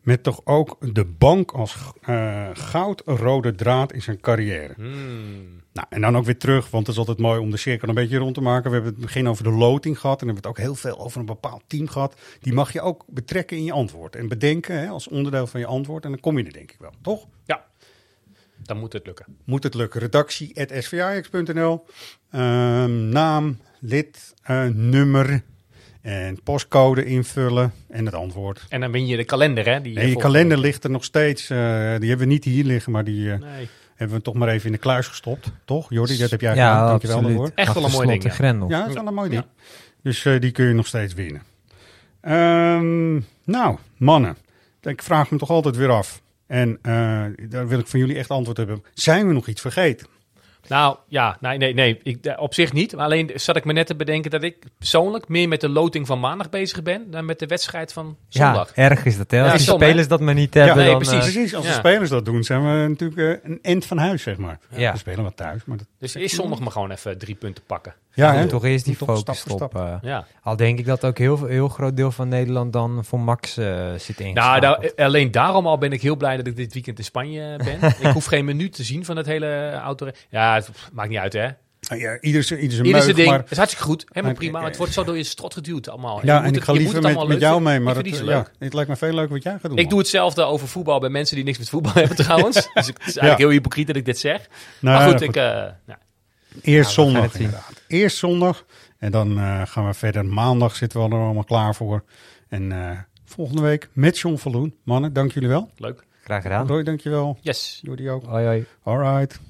Met toch ook de bank als eh goud rode draad in zijn carrière. Hmm. Nou, en dan ook weer terug, want het is altijd mooi om de cirkel een beetje rond te maken. We hebben het begin over de loting gehad en we hebben het ook heel veel over een bepaald team gehad. Die mag je ook betrekken in je antwoord en bedenken hè, als onderdeel van je antwoord. En dan kom je er denk ik wel, toch? Ja, dan moet het lukken. Moet het lukken. Redactie.svajax.nl Ehm, Naam, lid, eh, nummer en postcode invullen en het antwoord. En dan win je de kalender, hè? Die Nee, je kalender ligt er nog steeds. eh, die hebben we niet hier liggen, maar die eh, Nee. hebben we toch maar even in de kluis gestopt. Toch, Jordi? Dat heb jij Ja, gedaan. Dankjewel absoluut. daarvoor. Echt wel een mooi ding, ja. grendel. Ja, dat is wel een mooi ding. Dus eh, die kun je nog steeds winnen. Ehm, nou, mannen. Ik vraag me toch altijd weer af. En eh, daar wil ik van jullie echt antwoord hebben. Zijn we nog iets vergeten? Nou, ja, nee, nee, nee. Ik, eh, op zich niet. Maar alleen zat ik me net te bedenken dat ik persoonlijk meer met de loting van maandag bezig ben dan met de wedstrijd van zondag. Ja, erg is dat, hè? Ja, Als hè? spelers dat maar niet hebben, nee, dan... precies. eh, Precies, als de Ja. spelers dat doen, zijn we natuurlijk eh, een end van huis, zeg maar. Ja. We spelen wat thuis, maar dat, Dus eerst zondag maar gewoon even drie punten pakken. Ja, hè? toch eerst die focus stap voor stop. stap. eh. Ja. al denk ik dat ook heel, veel- heel groot deel van Nederland dan voor Max eh zit ingeschakeld. nou, eh, alleen daarom al ben ik heel blij dat ik dit weekend in Spanje ben. [LAUGHS] ik hoef geen minuut te zien van het hele auto. Ja, het maakt niet uit, hè? Ja, ieder zijn ieder zijn Ieder zijn meug, ding. maar... Het is hartstikke goed. Helemaal Maar- prima. Maar het wordt zo door je strot geduwd allemaal. Je Ja, moet en ik het- ga je liever met, allemaal met leuk jou mee, maar Ik het, vind het ja, leuk. lijkt me veel leuker wat jij gaat doen. Ik doe hetzelfde over voetbal bij mensen die niks met voetbal [LAUGHS] hebben trouwens. dus ik- het is eigenlijk heel hypocriet dat ik dit zeg. Nou, maar goed, ik... eh, nou, Eerst zondag inderdaad. Eerst zondag. En dan eh, gaan we verder. Maandag zitten we er allemaal klaar voor. En eh, volgende week met John Verloen. Mannen, dank jullie wel. leuk. Graag gedaan. Roy, dankjewel. Yes. Jordi ook. Hoi hoi. All right.